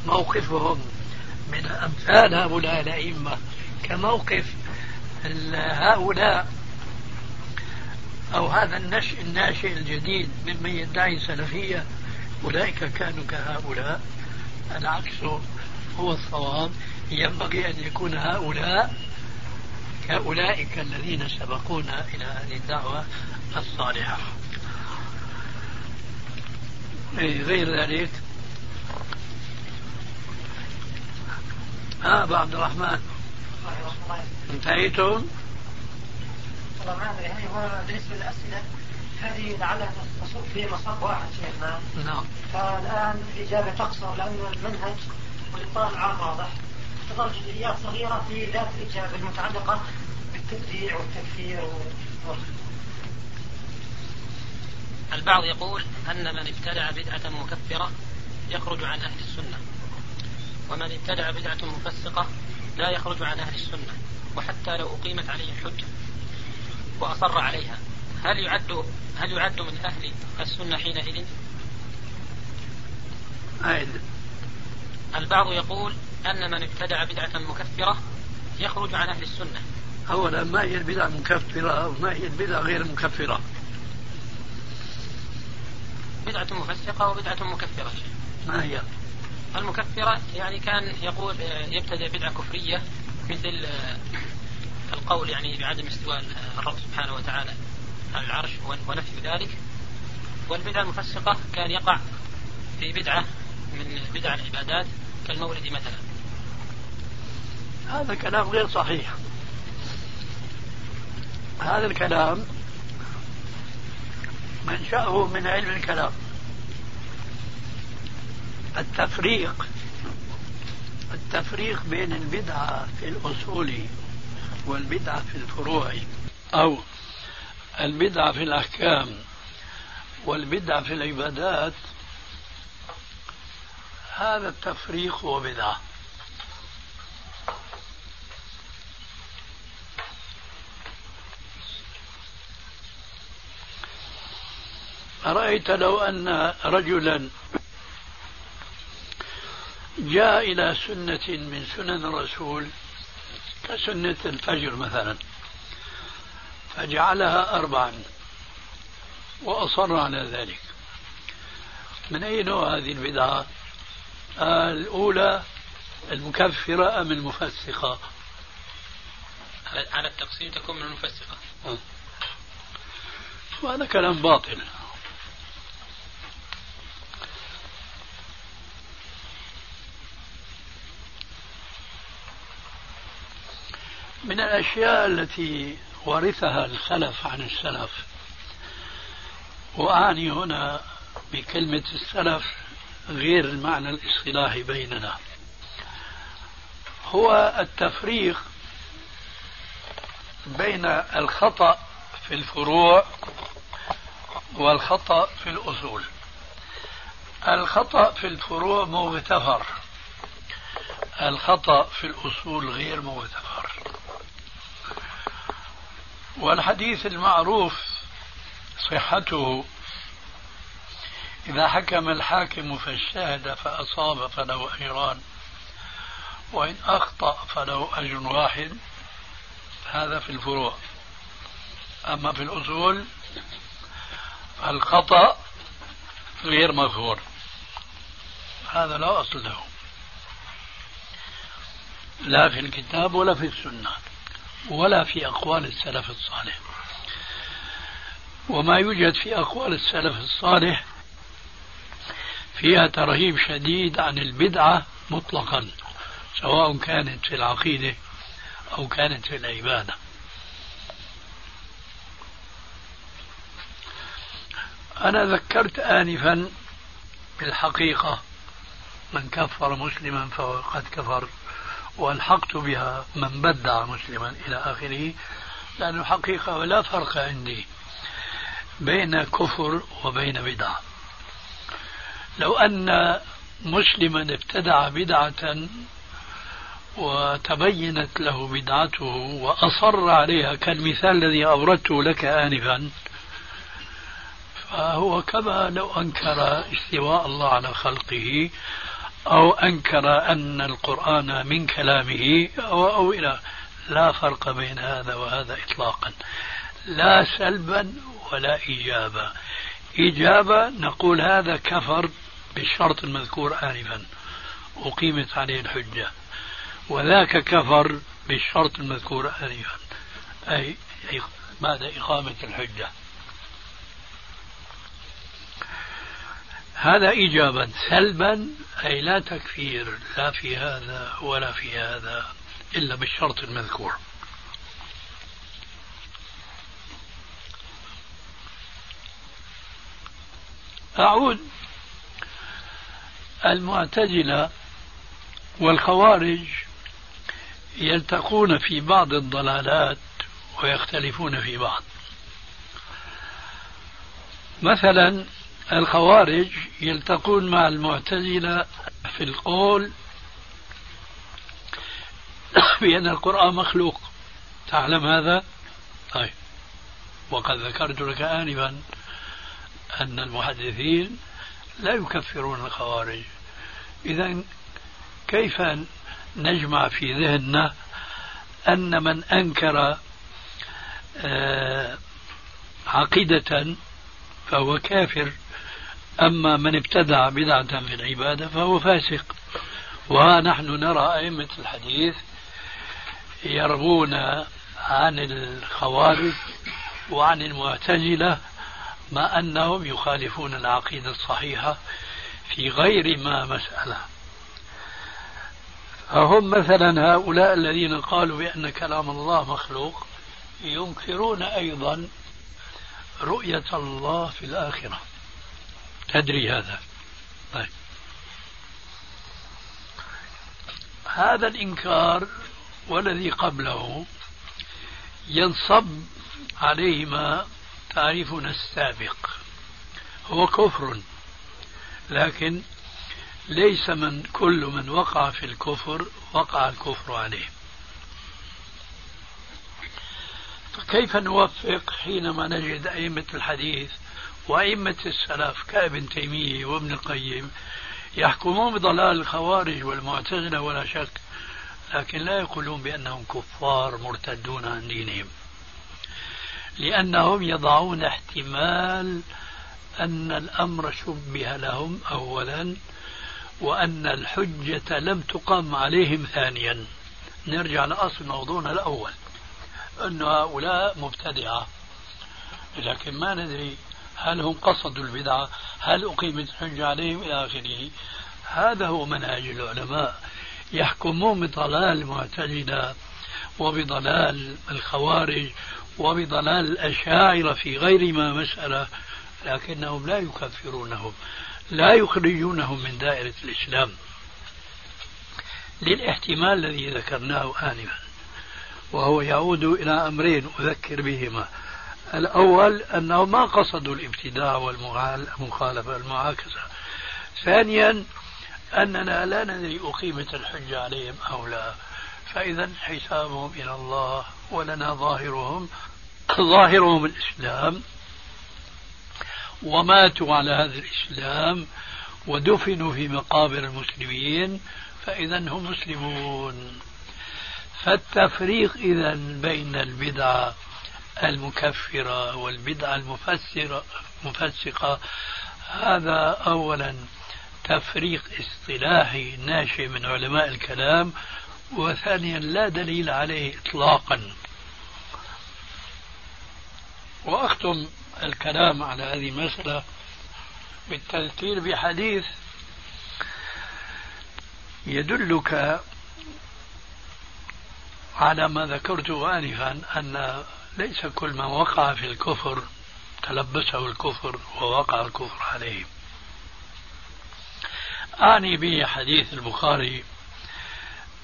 موقفهم من أمثال هؤلاء الأئمة. كموقف هؤلاء أو هذا النشء الناشئ الجديد ممن يدعي سلفية أولئك كانوا كهؤلاء. العكس هو الصواب. ينبغي أن يكون هؤلاء كأولئك الذين سبقونا إلى هذه الدعوة الصالحة. غير ذلك ها أبو عبد الرحمن. انتهيتم؟ والله ما أدري يعني هو بالنسبة للأسئلة هذه لعلها تصب في مصب واحد شيخنا. نعم. فالآن الاجابه تقصر لأن المنهج والاطار العام واضح. تظل جزئيات صغيرة في ذات الإجابة المتعلقة بالتبديع والتكفير و... البعض يقول أن من ابتدع بدعة مكفرة يخرج عن أهل السنة. ومن ابتدع بدعة مفسقة لا يخرج عن أهل السنة وحتى لو أقيمت عليه الحجة وأصر عليها هل يعد هل يعد من أهل السنة حينئذ؟ أعد البعض يقول أن من ابتدع بدعة مكفرة يخرج عن أهل السنة أولا ما هي البدعة المكفرة وما هي البدعة غير المكفرة؟ بدعة مفسقة وبدعة مكفرة ما هي؟ المكفرة يعني كان يقول يبتدع بدعة كفرية مثل القول يعني بعدم استواء الرب سبحانه وتعالى على العرش ونفي ذلك. والبدعة المفسقة كان يقع في بدعة من بدع العبادات كالمولد مثلا. هذا كلام غير صحيح. هذا الكلام منشأه من علم الكلام. التفريق التفريق بين البدعة في الأصول والبدعة في الفروع أو البدعة في الأحكام والبدعة في العبادات هذا التفريق هو بدعة أرأيت لو أن رجلا جاء إلى سنة من سنن الرسول كسنة الفجر مثلا فجعلها أربعا وأصر على ذلك. من أي نوع هذه البدعة؟ الأولى المكفرة أم المفسقة؟ على التقسيم تكون من المفسقة؟ وهذا كلام باطل. من الأشياء التي ورثها الخلف عن السلف. وأعني هنا بكلمة السلف غير المعنى الاصطلاحي بيننا. هو التفريق بين الخطأ في الفروع والخطأ في الأصول. الخطأ في الفروع مغتفر. الخطأ في الأصول غير مغتفر. والحديث المعروف صحته إذا حكم الحاكم فاجتهد فأصاب فله أجران وإن أخطأ فله أجر واحد. هذا في الفروع. أما في الأصول الخطأ غير مغفور هذا لا أصل له لا في الكتاب ولا في السنة. ولا في أقوال السلف الصالح. وما يوجد في أقوال السلف الصالح فيها ترهيب شديد عن البدعة مطلقا سواء كانت في العقيدة أو كانت في العبادة. أنا ذكرت آنفا بالحقيقة من كفر مسلما فهو قد كفر وألحقت بها من بدع مسلما إلى آخره لأن الحقيقة لا فرق عندي بين كفر وبين بدعة. لو أن مسلما ابتدع بدعة وتبينت له بدعته وأصر عليها كالمثال الذي أوردته لك آنفا فهو كما لو أنكر استواء الله على خلقه أو أنكر أن القرآن من كلامه أو, أو إلى لا فرق بين هذا وهذا إطلاقا. لا سلبا ولا إيجابا. إجابة نقول هذا كفر بالشرط المذكور آنفا. أقيمت عليه الحجة. وذاك كفر بالشرط المذكور آنفا. أي بعد إقامة الحجة. هذا إيجابا سلبا أي لا تكفير لا في هذا ولا في هذا إلا بالشرط المذكور. أعود. المعتزلة والخوارج يلتقون في بعض الضلالات ويختلفون في بعض. مثلا الخوارج يلتقون مع المعتزلة في القول بأن القرآن مخلوق. تعلم هذا؟ طيب. وقد ذكرت لك آنفا أن المحدثين لا يكفرون الخوارج. إذا كيف نجمع في ذهننا أن من أنكر آه، عقيدة فهو كافر؟ أما من ابتدع بدعة في العبادة فهو فاسق. ونحن نرى أئمة الحديث يروون عن الخوارج وعن المعتزلة ما أنهم يخالفون العقيدة الصحيحة في غير ما مسألة. فهم مثلا هؤلاء الذين قالوا بأن كلام الله مخلوق ينكرون أيضا رؤية الله في الآخرة. تدري هذا. طيب. هذا الإنكار والذي قبله ينصب عليهما تعريفنا السابق. هو كفر لكن ليس من كل من وقع في الكفر وقع الكفر عليه. كيف نوفق حينما نجد أئمة الحديث وأئمة السلف كابن تيمية وابن القيم يحكمون بضلال الخوارج والمعتزلة ولا شك لكن لا يقولون بأنهم كفار مرتدون عن دينهم. لأنهم يضعون احتمال أن الأمر شبه لهم أولا وأن الحجة لم تقم عليهم ثانيا. نرجع لأصل موضوعنا الأول أن هؤلاء مبتدعة. لكن ما ندري هل هم قصدوا البدعة هل أقيمت الحجة عليهم إلى آخره؟ هذا هو منهج العلماء. يحكمون بضلال المعتزلة وبضلال الخوارج وبضلال الأشاعرة في غير ما مسألة لكنهم لا يكفرونهم لا يخرجونهم من دائرة الإسلام. للاحتمال الذي ذكرناه آنفا وهو يعود إلى أمرين أذكر بهما. الأول أنه ما قصدوا الابتداع والمخالفة المعاكسة. ثانيا أننا لا ندري أقيمت الحجة عليهم أو لا. فإذا حسابهم إلى الله ولنا ظاهرهم ظاهرهم الإسلام وماتوا على هذا الإسلام ودفنوا في مقابر المسلمين فإذا هم مسلمون. فالتفريق إذا بين البدعة المكفرة والبدعة المفسرة مفسقة هذا أولا تفريق اصطلاحي ناشئ من علماء الكلام وثانيا لا دليل عليه إطلاقا. وأختم الكلام على هذه المسألة بالتذكير بحديث يدلك على ما ذكرته آنفا أن ليس كل من وقع في الكفر تلبسه الكفر ووقع الكفر عليه. أعني به حديث البخاري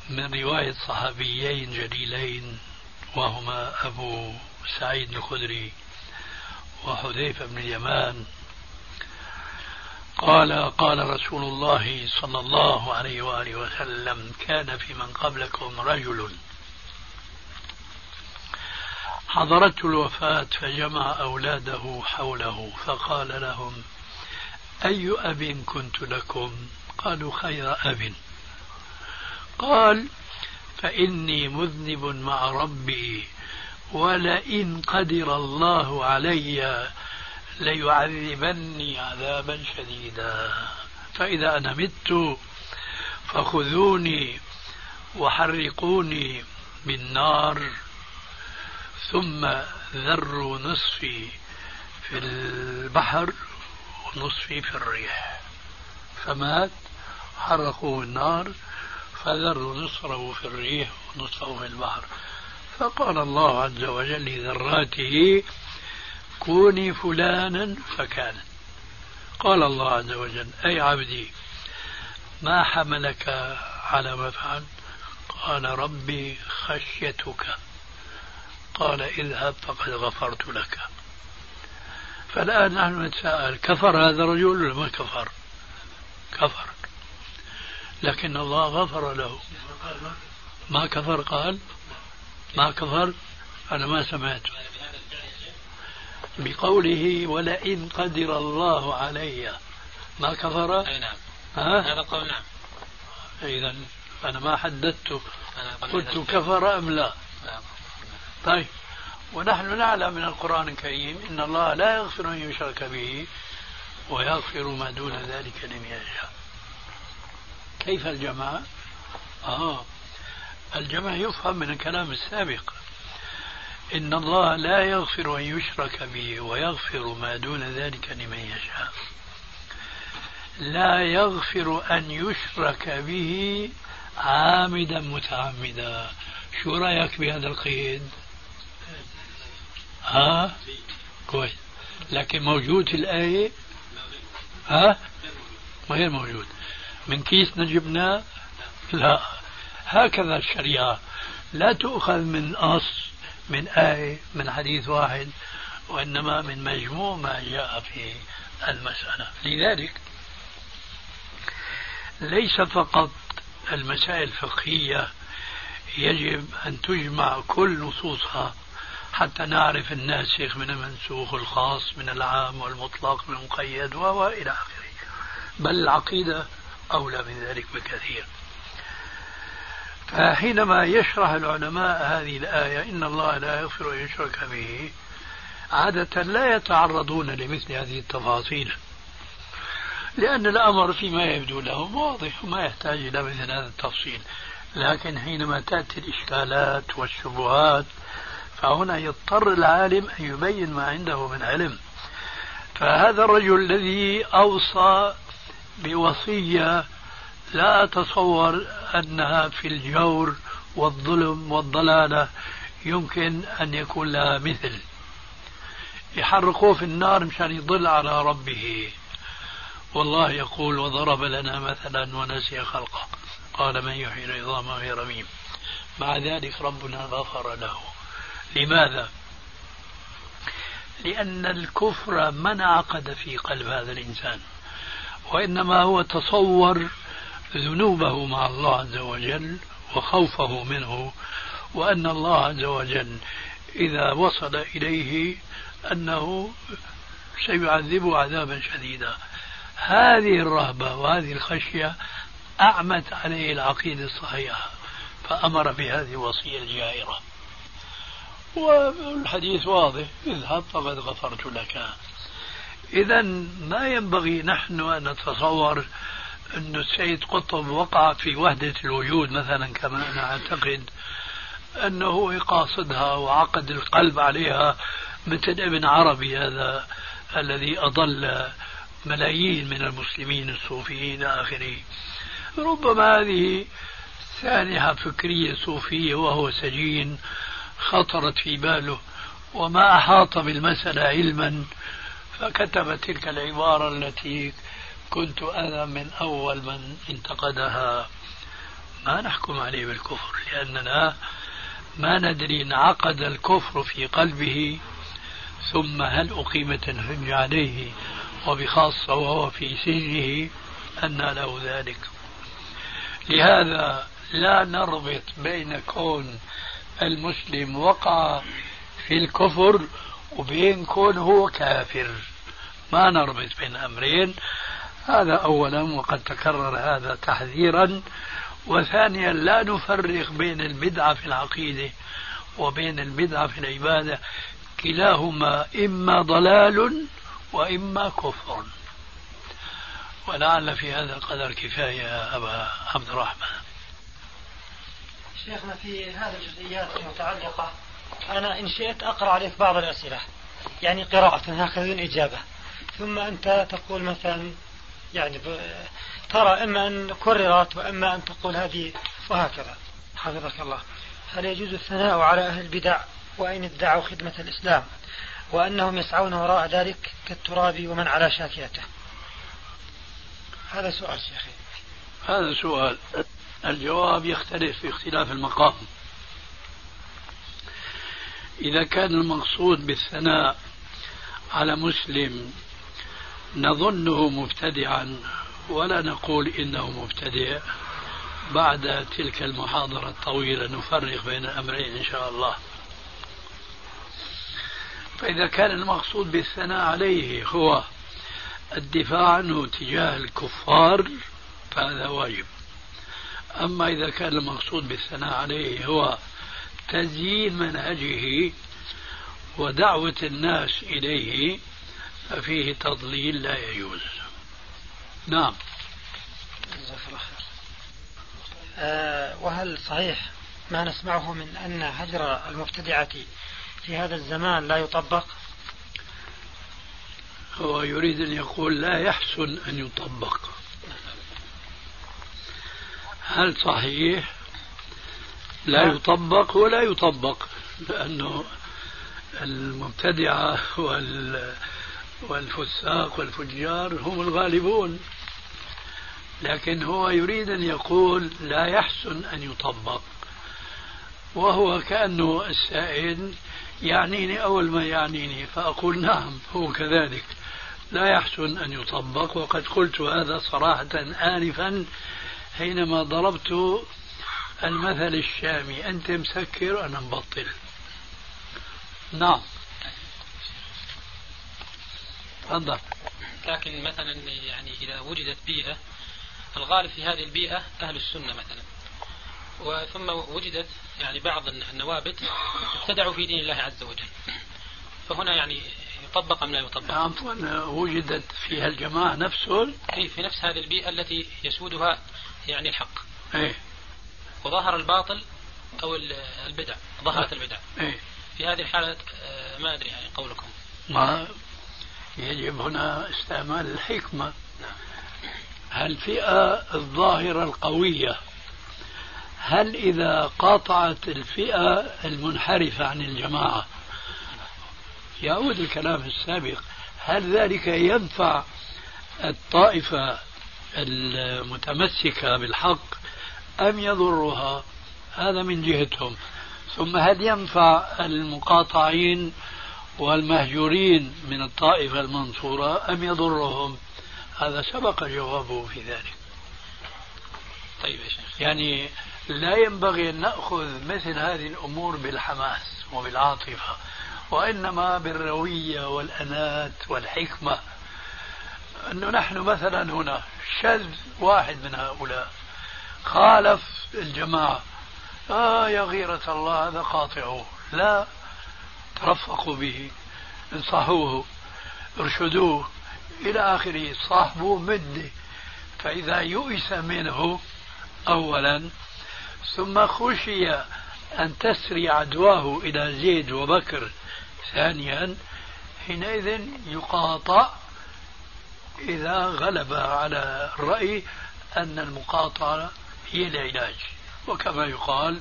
من رواية صحابيين جليلين وهما أبو سعيد الخدري وحذيفة بن اليمان. قال قال رسول الله صلى الله عليه وآله وسلم كان في من قبلكم رجل حضرته الوفاة فجمع أولاده حوله فقال لهم أي أب كنت لكم؟ قالوا خير أب. قال فإني مذنب مع ربي ولئن قدر الله علي ليعذبني عذابا شديدا. فإذا أنا مت فخذوني وحرقوني بالنار ثم ذروا نصفي في البحر ونصفي في الريح. فمات حرقوه النار فذروا نصره في الريح ونصفه في البحر. فقال الله عز وجل لذراته كوني فلانا فكانت قال الله عز وجل أي عبدي ما حملك على ما فعلت؟ قال ربي خشيتك. قال اذهب فقد غفرت لك. فالآن نحن نتساءل كفر هذا الرجل ولا ما كفر؟ كفر. لكن الله غفر له. ما كفر قال؟ ما كفر؟ أنا ما سمعت. بقوله ولئن قدر الله علي. ما كفر؟ أي نعم. ها؟ هذا قول نعم. إذا أنا ما حددت. قلت كفر أم لا؟ نعم. طيب. ونحن نعلم من القرآن الكريم إن الله لا يغفر أن يشرك به ويغفر ما دون ذلك لمن يشاء. كيف الجمع؟ آه. الجمع يفهم من الكلام السابق إن الله لا يغفر أن يشرك به ويغفر ما دون ذلك لمن يشاء. لا يغفر أن يشرك به عامدا متعمدا. شو رأيك بهذا القيد؟ ها؟ كويس. لكن موجود في الآية؟ ها؟ غير موجود. من كيس نجبنا؟ لا. هكذا الشريعة. لا تؤخذ من أصل من آية من حديث واحد وإنما من مجموع ما جاء في المسألة. لذلك ليس فقط المسائل الفقهية يجب أن تجمع كل نصوصها. حتى نعرف الناسخ من المنسوخ الخاص من العام والمطلق من المقيد وإلى آخره. بل العقيدة أولى من ذلك بكثير. فحينما يشرح العلماء هذه الآية إن الله لا يغفر أن يشرك به عادة لا يتعرضون لمثل هذه التفاصيل لأن الأمر فيما يبدو لهم واضح وما يحتاج إلى مثل هذا التفصيل. لكن حينما تأتي الإشكالات والشبهات فهنا يضطر العالم أن يبين ما عنده من علم. فهذا الرجل الذي أوصى بوصية لا أتصور أنها في الجور والظلم والضلالة يمكن أن يكون لها مثل. يحرقوه في النار مشان يضل على ربه. والله يقول وضرب لنا مثلا ونسي خلقه. قال من يحيي العظام وهي رميم مع ذلك ربنا غفر له. لماذا لأن الكفر ما انعقد في قلب هذا الإنسان وإنما هو تصور ذنوبه مع الله عز وجل وخوفه منه وأن الله عز وجل إذا وصل إليه أنه سيعذبه عذابا شديدا. هذه الرهبة وهذه الخشية أعمت عليه العقيدة الصحيحة فأمر بهذه الوصية الجائرة. والحديث واضح. اذهب فقد غفرت لك. إذا ما ينبغي نحن أن نتصور أن السيد قطب وقع في وحدة الوجود مثلا كما أنا أعتقد أنه قاصدها وعقد القلب عليها مثل ابن عربي هذا الذي أضل ملايين من المسلمين الصوفيين إلى آخره ربما هذه سانحة فكرية صوفية وهو سجين خطرت في باله وما أحاط بالمسألة علما فكتب تلك العبارة التي كنت أنا من أول من انتقدها. ما نحكم عليه بالكفر لأننا ما ندري إن عقد الكفر في قلبه ثم هل أقيمت الحج عليه وبخاصة وهو في سجنه أن له ذلك. لهذا لا نربط بين كون المسلم وقع في الكفر وبين كون هو كافر. ما نربط بين أمرين. هذا أولا وقد تكرر هذا تحذيرا. وثانيا لا نفرق بين البدعة في العقيدة وبين البدعة في العبادة. كلاهما إما ضلال وإما كفر. ولعل في هذا القدر كفاية أبا عبد الرحمن. شيخنا في هذه الجزئيات المتعلقة أنا إن شئت أقرأ عليك بعض الأسئلة. يعني قراءة هكذا إجابة ثم أنت تقول مثلا يعني ترى إما أن كررت وإما أن تقول هذه وهكذا. حفظك الله. هل يجوز الثناء على أهل البدع وإن ادعوا خدمة الإسلام؟ وأنهم يسعون وراء ذلك كالتراب ومن على شاكلته هذا سؤال شيخي. هذا سؤال. الجواب يختلف في اختلاف المقام. إذا كان المقصود بالثناء على مسلم نظنه مبتدعا ولا نقول إنه مبتدع. بعد تلك المحاضرة الطويلة نفرق بين الأمرين إن شاء الله. فإذا كان المقصود بالثناء عليه هو الدفاع عنه تجاه الكفار فهذا واجب. أما إذا كان المقصود بالثناء عليه هو تزيين منهجه ودعوة الناس إليه ففيه تضليل لا يجوز. نعم. جزاك الله خير. أه وهل صحيح ما نسمعه من أن هجر المبتدعة في هذا الزمان لا يطبق؟ هو يريد أن يقول لا يحسن أن يطبق. هل صحيح؟ لا يطبق ولا يطبق لأنه المبتدعة وال والفساق والفجار هم الغالبون. لكن هو يريد أن يقول لا يحسن أن يطبق وهو كأنه السائل يعنيني أول ما يعنيني فأقول نعم هو كذلك. لا يحسن أن يطبق وقد قلت هذا صراحة آنفا حينما ضربت المثل الشامي أنت مسكر أنا مبطل. نعم. تفضل. لكن مثلا يعني إذا وجدت بيئة الغالب في هذه البيئة أهل السنة مثلا. وثم وجدت يعني بعض النوابت ابتدعوا في دين الله عز وجل. فهنا يعني يطبق أم لا يطبق؟ عفوا وجدت فيها الجماعة نفسهم؟ أي في نفس هذه البيئة التي يسودها يعني الحق. أي وظهر الباطل أو البدع ظهرت البدع. أي في هذه الحالة آه، ما أدري يعني قولكم. ما يجب هنا استعمال الحكمة الفئة الظاهرة القوية هل إذا قاطعت الفئة المنحرفة عن الجماعة يعود الكلام السابق هل ذلك ينفع الطائفة المتمسكة بالحق أم يضرها؟ هذا من جهتهم. ثم هل ينفع المقاطعين والمهجورين من الطائفة المنصورة أم يضرهم؟ هذا سبق جوابه في ذلك. طيب يا شيخ يعني لا ينبغي أن نأخذ مثل هذه الأمور بالحماس وبالعاطفة وإنما بالروية والأنات والحكمة. أنه نحن مثلا هنا شذ واحد من هؤلاء خالف الجماعة. آه يا غيرة الله هذا قاطعه. لا ترفقوا به انصحوه ارشدوه إلى آخره. صاحبه مدة فإذا يؤس منه أولا ثم خشي أن تسري عدواه إلى زيد وبكر. ثانيا حينئذ يقاطع إذا غلب على الرأي أن المقاطعة هي العلاج وكما يقال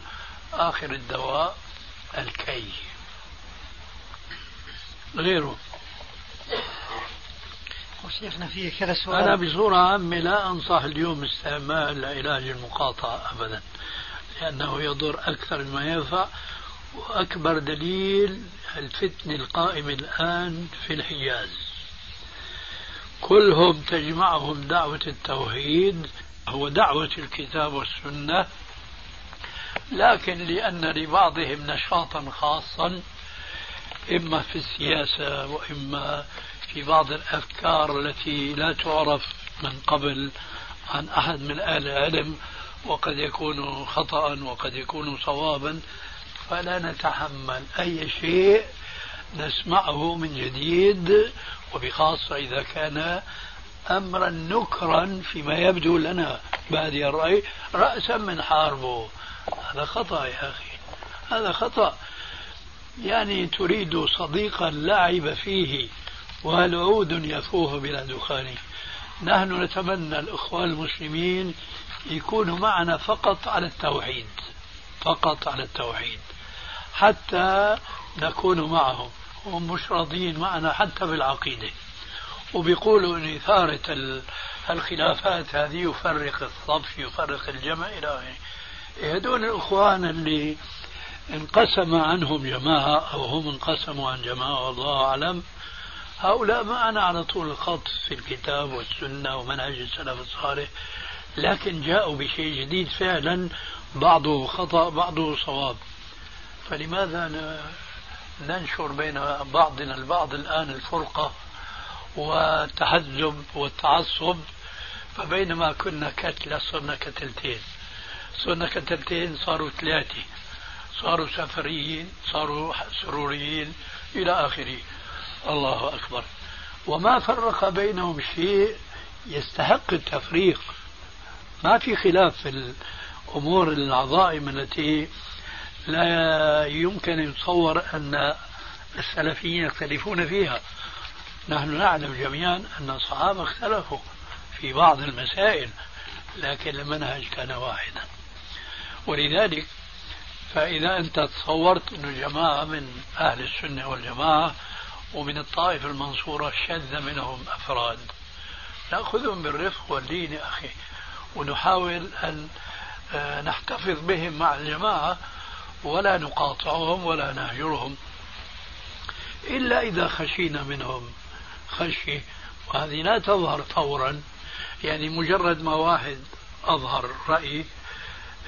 آخر الدواء الكي. غيره. وشيخنا فيه كذا سؤال. أنا بصورة عامة لا أنصح اليوم استعمال علاج المقاطعة أبدا لأنه يضر أكثر مما ينفع وأكبر دليل الفتنة القائمة الآن في الحجاز. كلهم تجمعهم دعوة التوحيد هو دعوة الكتاب والسنة لكن لأن لبعضهم نشاطا خاصا إما في السياسة وإما في بعض الأفكار التي لا تعرف من قبل عن أحد من أهل العلم وقد يكون خطأ وقد يكون صوابا فلا نتحمل أي شيء نسمعه من جديد وبخاصة إذا كان أمرا نكرا فيما يبدو لنا بادي الرأي رأسا من حاربه. هذا خطأ يا أخي. هذا خطأ. يعني تريد صديقا لا عيب فيه وهل عود يفوه بلا دخان. نحن نتمنى الإخوان المسلمين يكونوا معنا فقط على التوحيد فقط على التوحيد حتى نكون معهم. هم مش راضيين معنا حتى بالعقيدة. وبيقولوا أن إثارة الخلافات هذه يفرق الصف يفرق الجمع إلى آخره. هذول الإخوان اللي انقسم عنهم جماعة أو هم انقسموا عن جماعة والله أعلم. هؤلاء معنا على طول الخط في الكتاب والسنة ومنهج السلف الصالح لكن جاءوا بشيء جديد فعلا بعضه خطأ بعضه صواب. فلماذا ننشر بين بعضنا البعض الآن الفرقة والتحزب والتعصب فبينما كنا كتلة صرنا كتلتين. صرنا كتلتين صاروا ثلاثة. صاروا سفريين صاروا سروريين إلى آخره. الله أكبر. وما فرق بينهم شيء يستحق التفريق. ما في خلاف في الأمور العظائم التي لا يمكن أن يتصور أن السلفيين يختلفون فيها. نحن نعلم جميعا أن الصحابة اختلفوا في بعض المسائل لكن المنهج كان واحدا. ولذلك فإذا أنت تصورت أن جماعة من أهل السنة والجماعة ومن الطائفة المنصورة شذ منهم أفراد. نأخذهم بالرفق واللين يا أخي ونحاول أن آه، نحتفظ بهم مع الجماعة ولا نقاطعهم ولا نهجرهم إلا إذا خشينا منهم. خشية وهذه لا تظهر فورا. يعني مجرد ما واحد أظهر رأي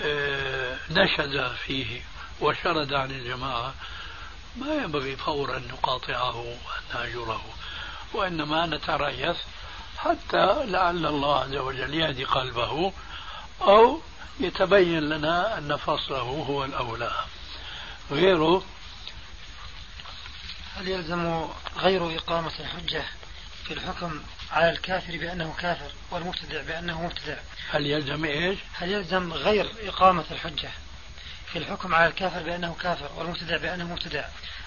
آه، نشز فيه وشرد عن الجماعة ما ينبغي فورا نقاطعه ونهجره وإنما نتريث حتى لعل الله عز وجل يهدي قلبه أو يتبين لنا أن فصله هو الأولى. غيره هل يلزم غير إقامة الحجة في الحكم على الكافر بأنه كافر والمبتدع بأنه مبتدع؟ هل يلزم إيش؟ هل يلزم غير إقامة الحجة في الحكم على الكافر بأنه كافر والمبتدع بأنه مبتدع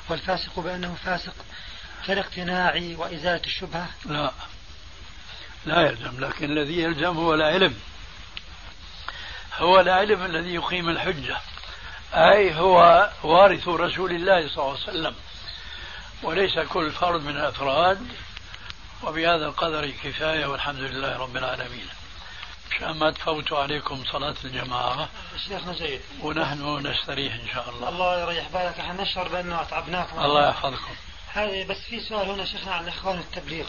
والفاسق بأنه فاسق في الاقتناع وإزالة الشبهة؟ لا. لا يلزم لكن الذي يلزم هو العلم. هو العلم الذي يقيم الحجة. أي هو وارث رسول الله صلى الله عليه وسلم. وليس كل فرد من الأفراد. وبهذا القدر كفاية والحمد لله رب العالمين. مشان ما تفوتوا عليكم صلاة الجماعة. شيخنا جيد ونحن نستريح إن شاء الله. الله يريح بالك. إحنا نشعر بأنه أتعبناكم. الله يحفظكم. هذه بس في سؤال هنا شيخنا عن إخوان التبليغ.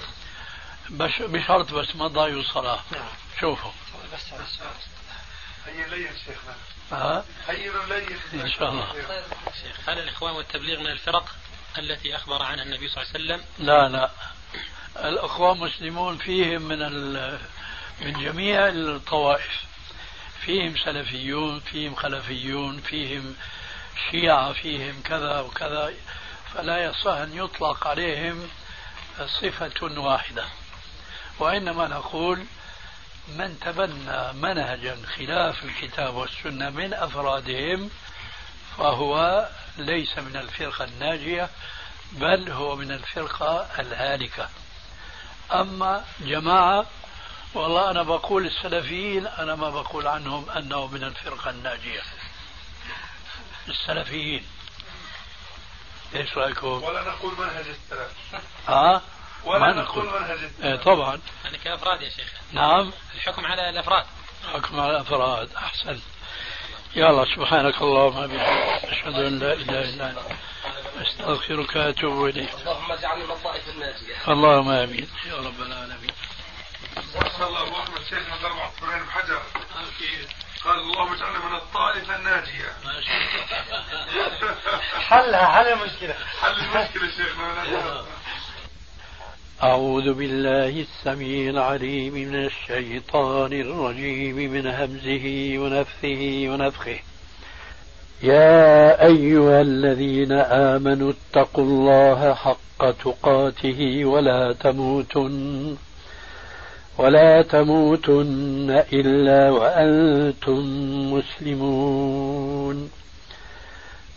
بش بشرط بس ما تضيعوا الصلاة. نعم. شوفوا. بس على السؤال. هي لين شيخنا. ها هي لين إن شاء الله. شيخ هل الإخوان والتبليغ من الفرق التي أخبر عنها النبي صلى الله عليه وسلم؟ لا لا. الأخوان مسلمون فيهم من ال... من جميع الطوائف. فيهم سلفيون فيهم خلفيون فيهم شيعة فيهم كذا وكذا. فلا يصح أن يطلق عليهم صفة واحدة. وإنما نقول من تبنى منهجا خلاف الكتاب والسنة من أفرادهم فهو ليس من الفرقة الناجية بل هو من الفرقة الهالكة. أما جماعة والله أنا بقول السلفيين أنا ما بقول عنهم أنه من الفرقة الناجية. السلفيين. إيش رأيكم؟ ولا نقول منهج السلف. آه؟ ولا نقول منهج إيه طبعا. يعني كأفراد يا شيخ. نعم. الحكم على الأفراد. حكم على الأفراد. أحسن. يلا سبحانك اللهم وبحمدك. أشهد أن لا إله إلا أنت. أستغفرك وأتوب إليك. اللهم اجعلنا من الطائفه الناجية. اللهم آمين. يا رب العالمين. ما شاء الله ابو احمد شيخنا ضرب عصفورين بحجر قال اللهم اجعلنا من الطائفه الناجية. حلها حل المشكلة. حل المشكلة شيخنا أعوذ بالله السميع العليم من الشيطان الرجيم من همزه ونفثه ونفخه. يا أيها الذين آمنوا اتقوا الله حق تقاته ولا تموتن ولا تموتن إلا وأنتم مسلمون.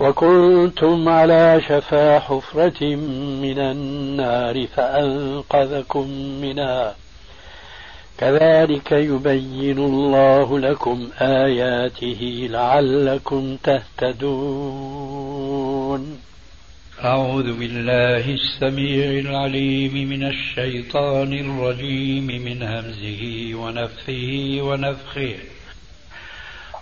وكنتم على شفا حفرة من النار فأنقذكم منها. كذلك يبين الله لكم آياته لعلكم تهتدون. أعوذ بالله السميع العليم من الشيطان الرجيم من همزه ونفثه ونفخه.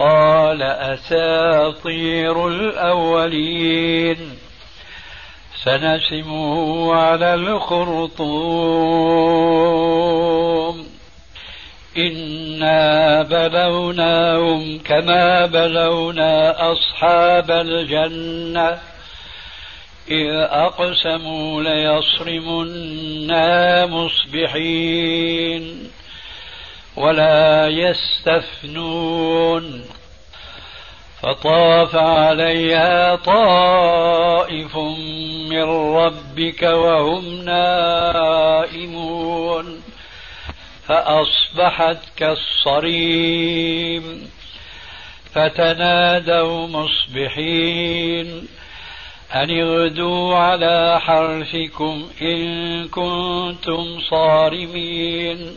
قال أساطير الأولين. سنسمه على الخرطوم. إنا بلوناهم كما بلونا أصحاب الجنة. إذ أقسموا ليصرمنا مصبحين. ولا يستثنون فطاف عليها طائف من ربك وهم نائمون. فأصبحت كالصريم. فتنادوا مصبحين. أن اغدوا على حرثكم إن كنتم صارمين.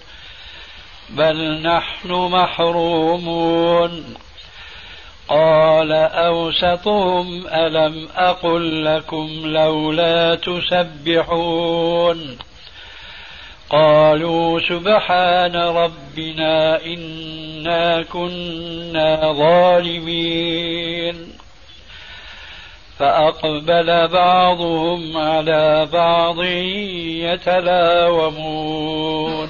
بل نحن محرومون. قال أوسطهم ألم أقل لكم لولا تسبحون. قالوا سبحان ربنا إنا كنا ظالمين. فأقبل بعضهم على بعض يتلاومون.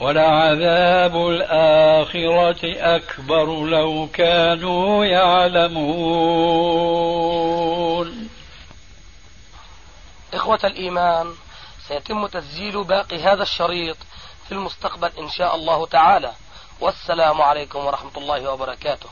ولعذاب الآخرة أكبر لو كانوا يعلمون. إخوة الإيمان سيتم تسجيل باقي هذا الشريط في المستقبل إن شاء الله تعالى. والسلام عليكم ورحمة الله وبركاته.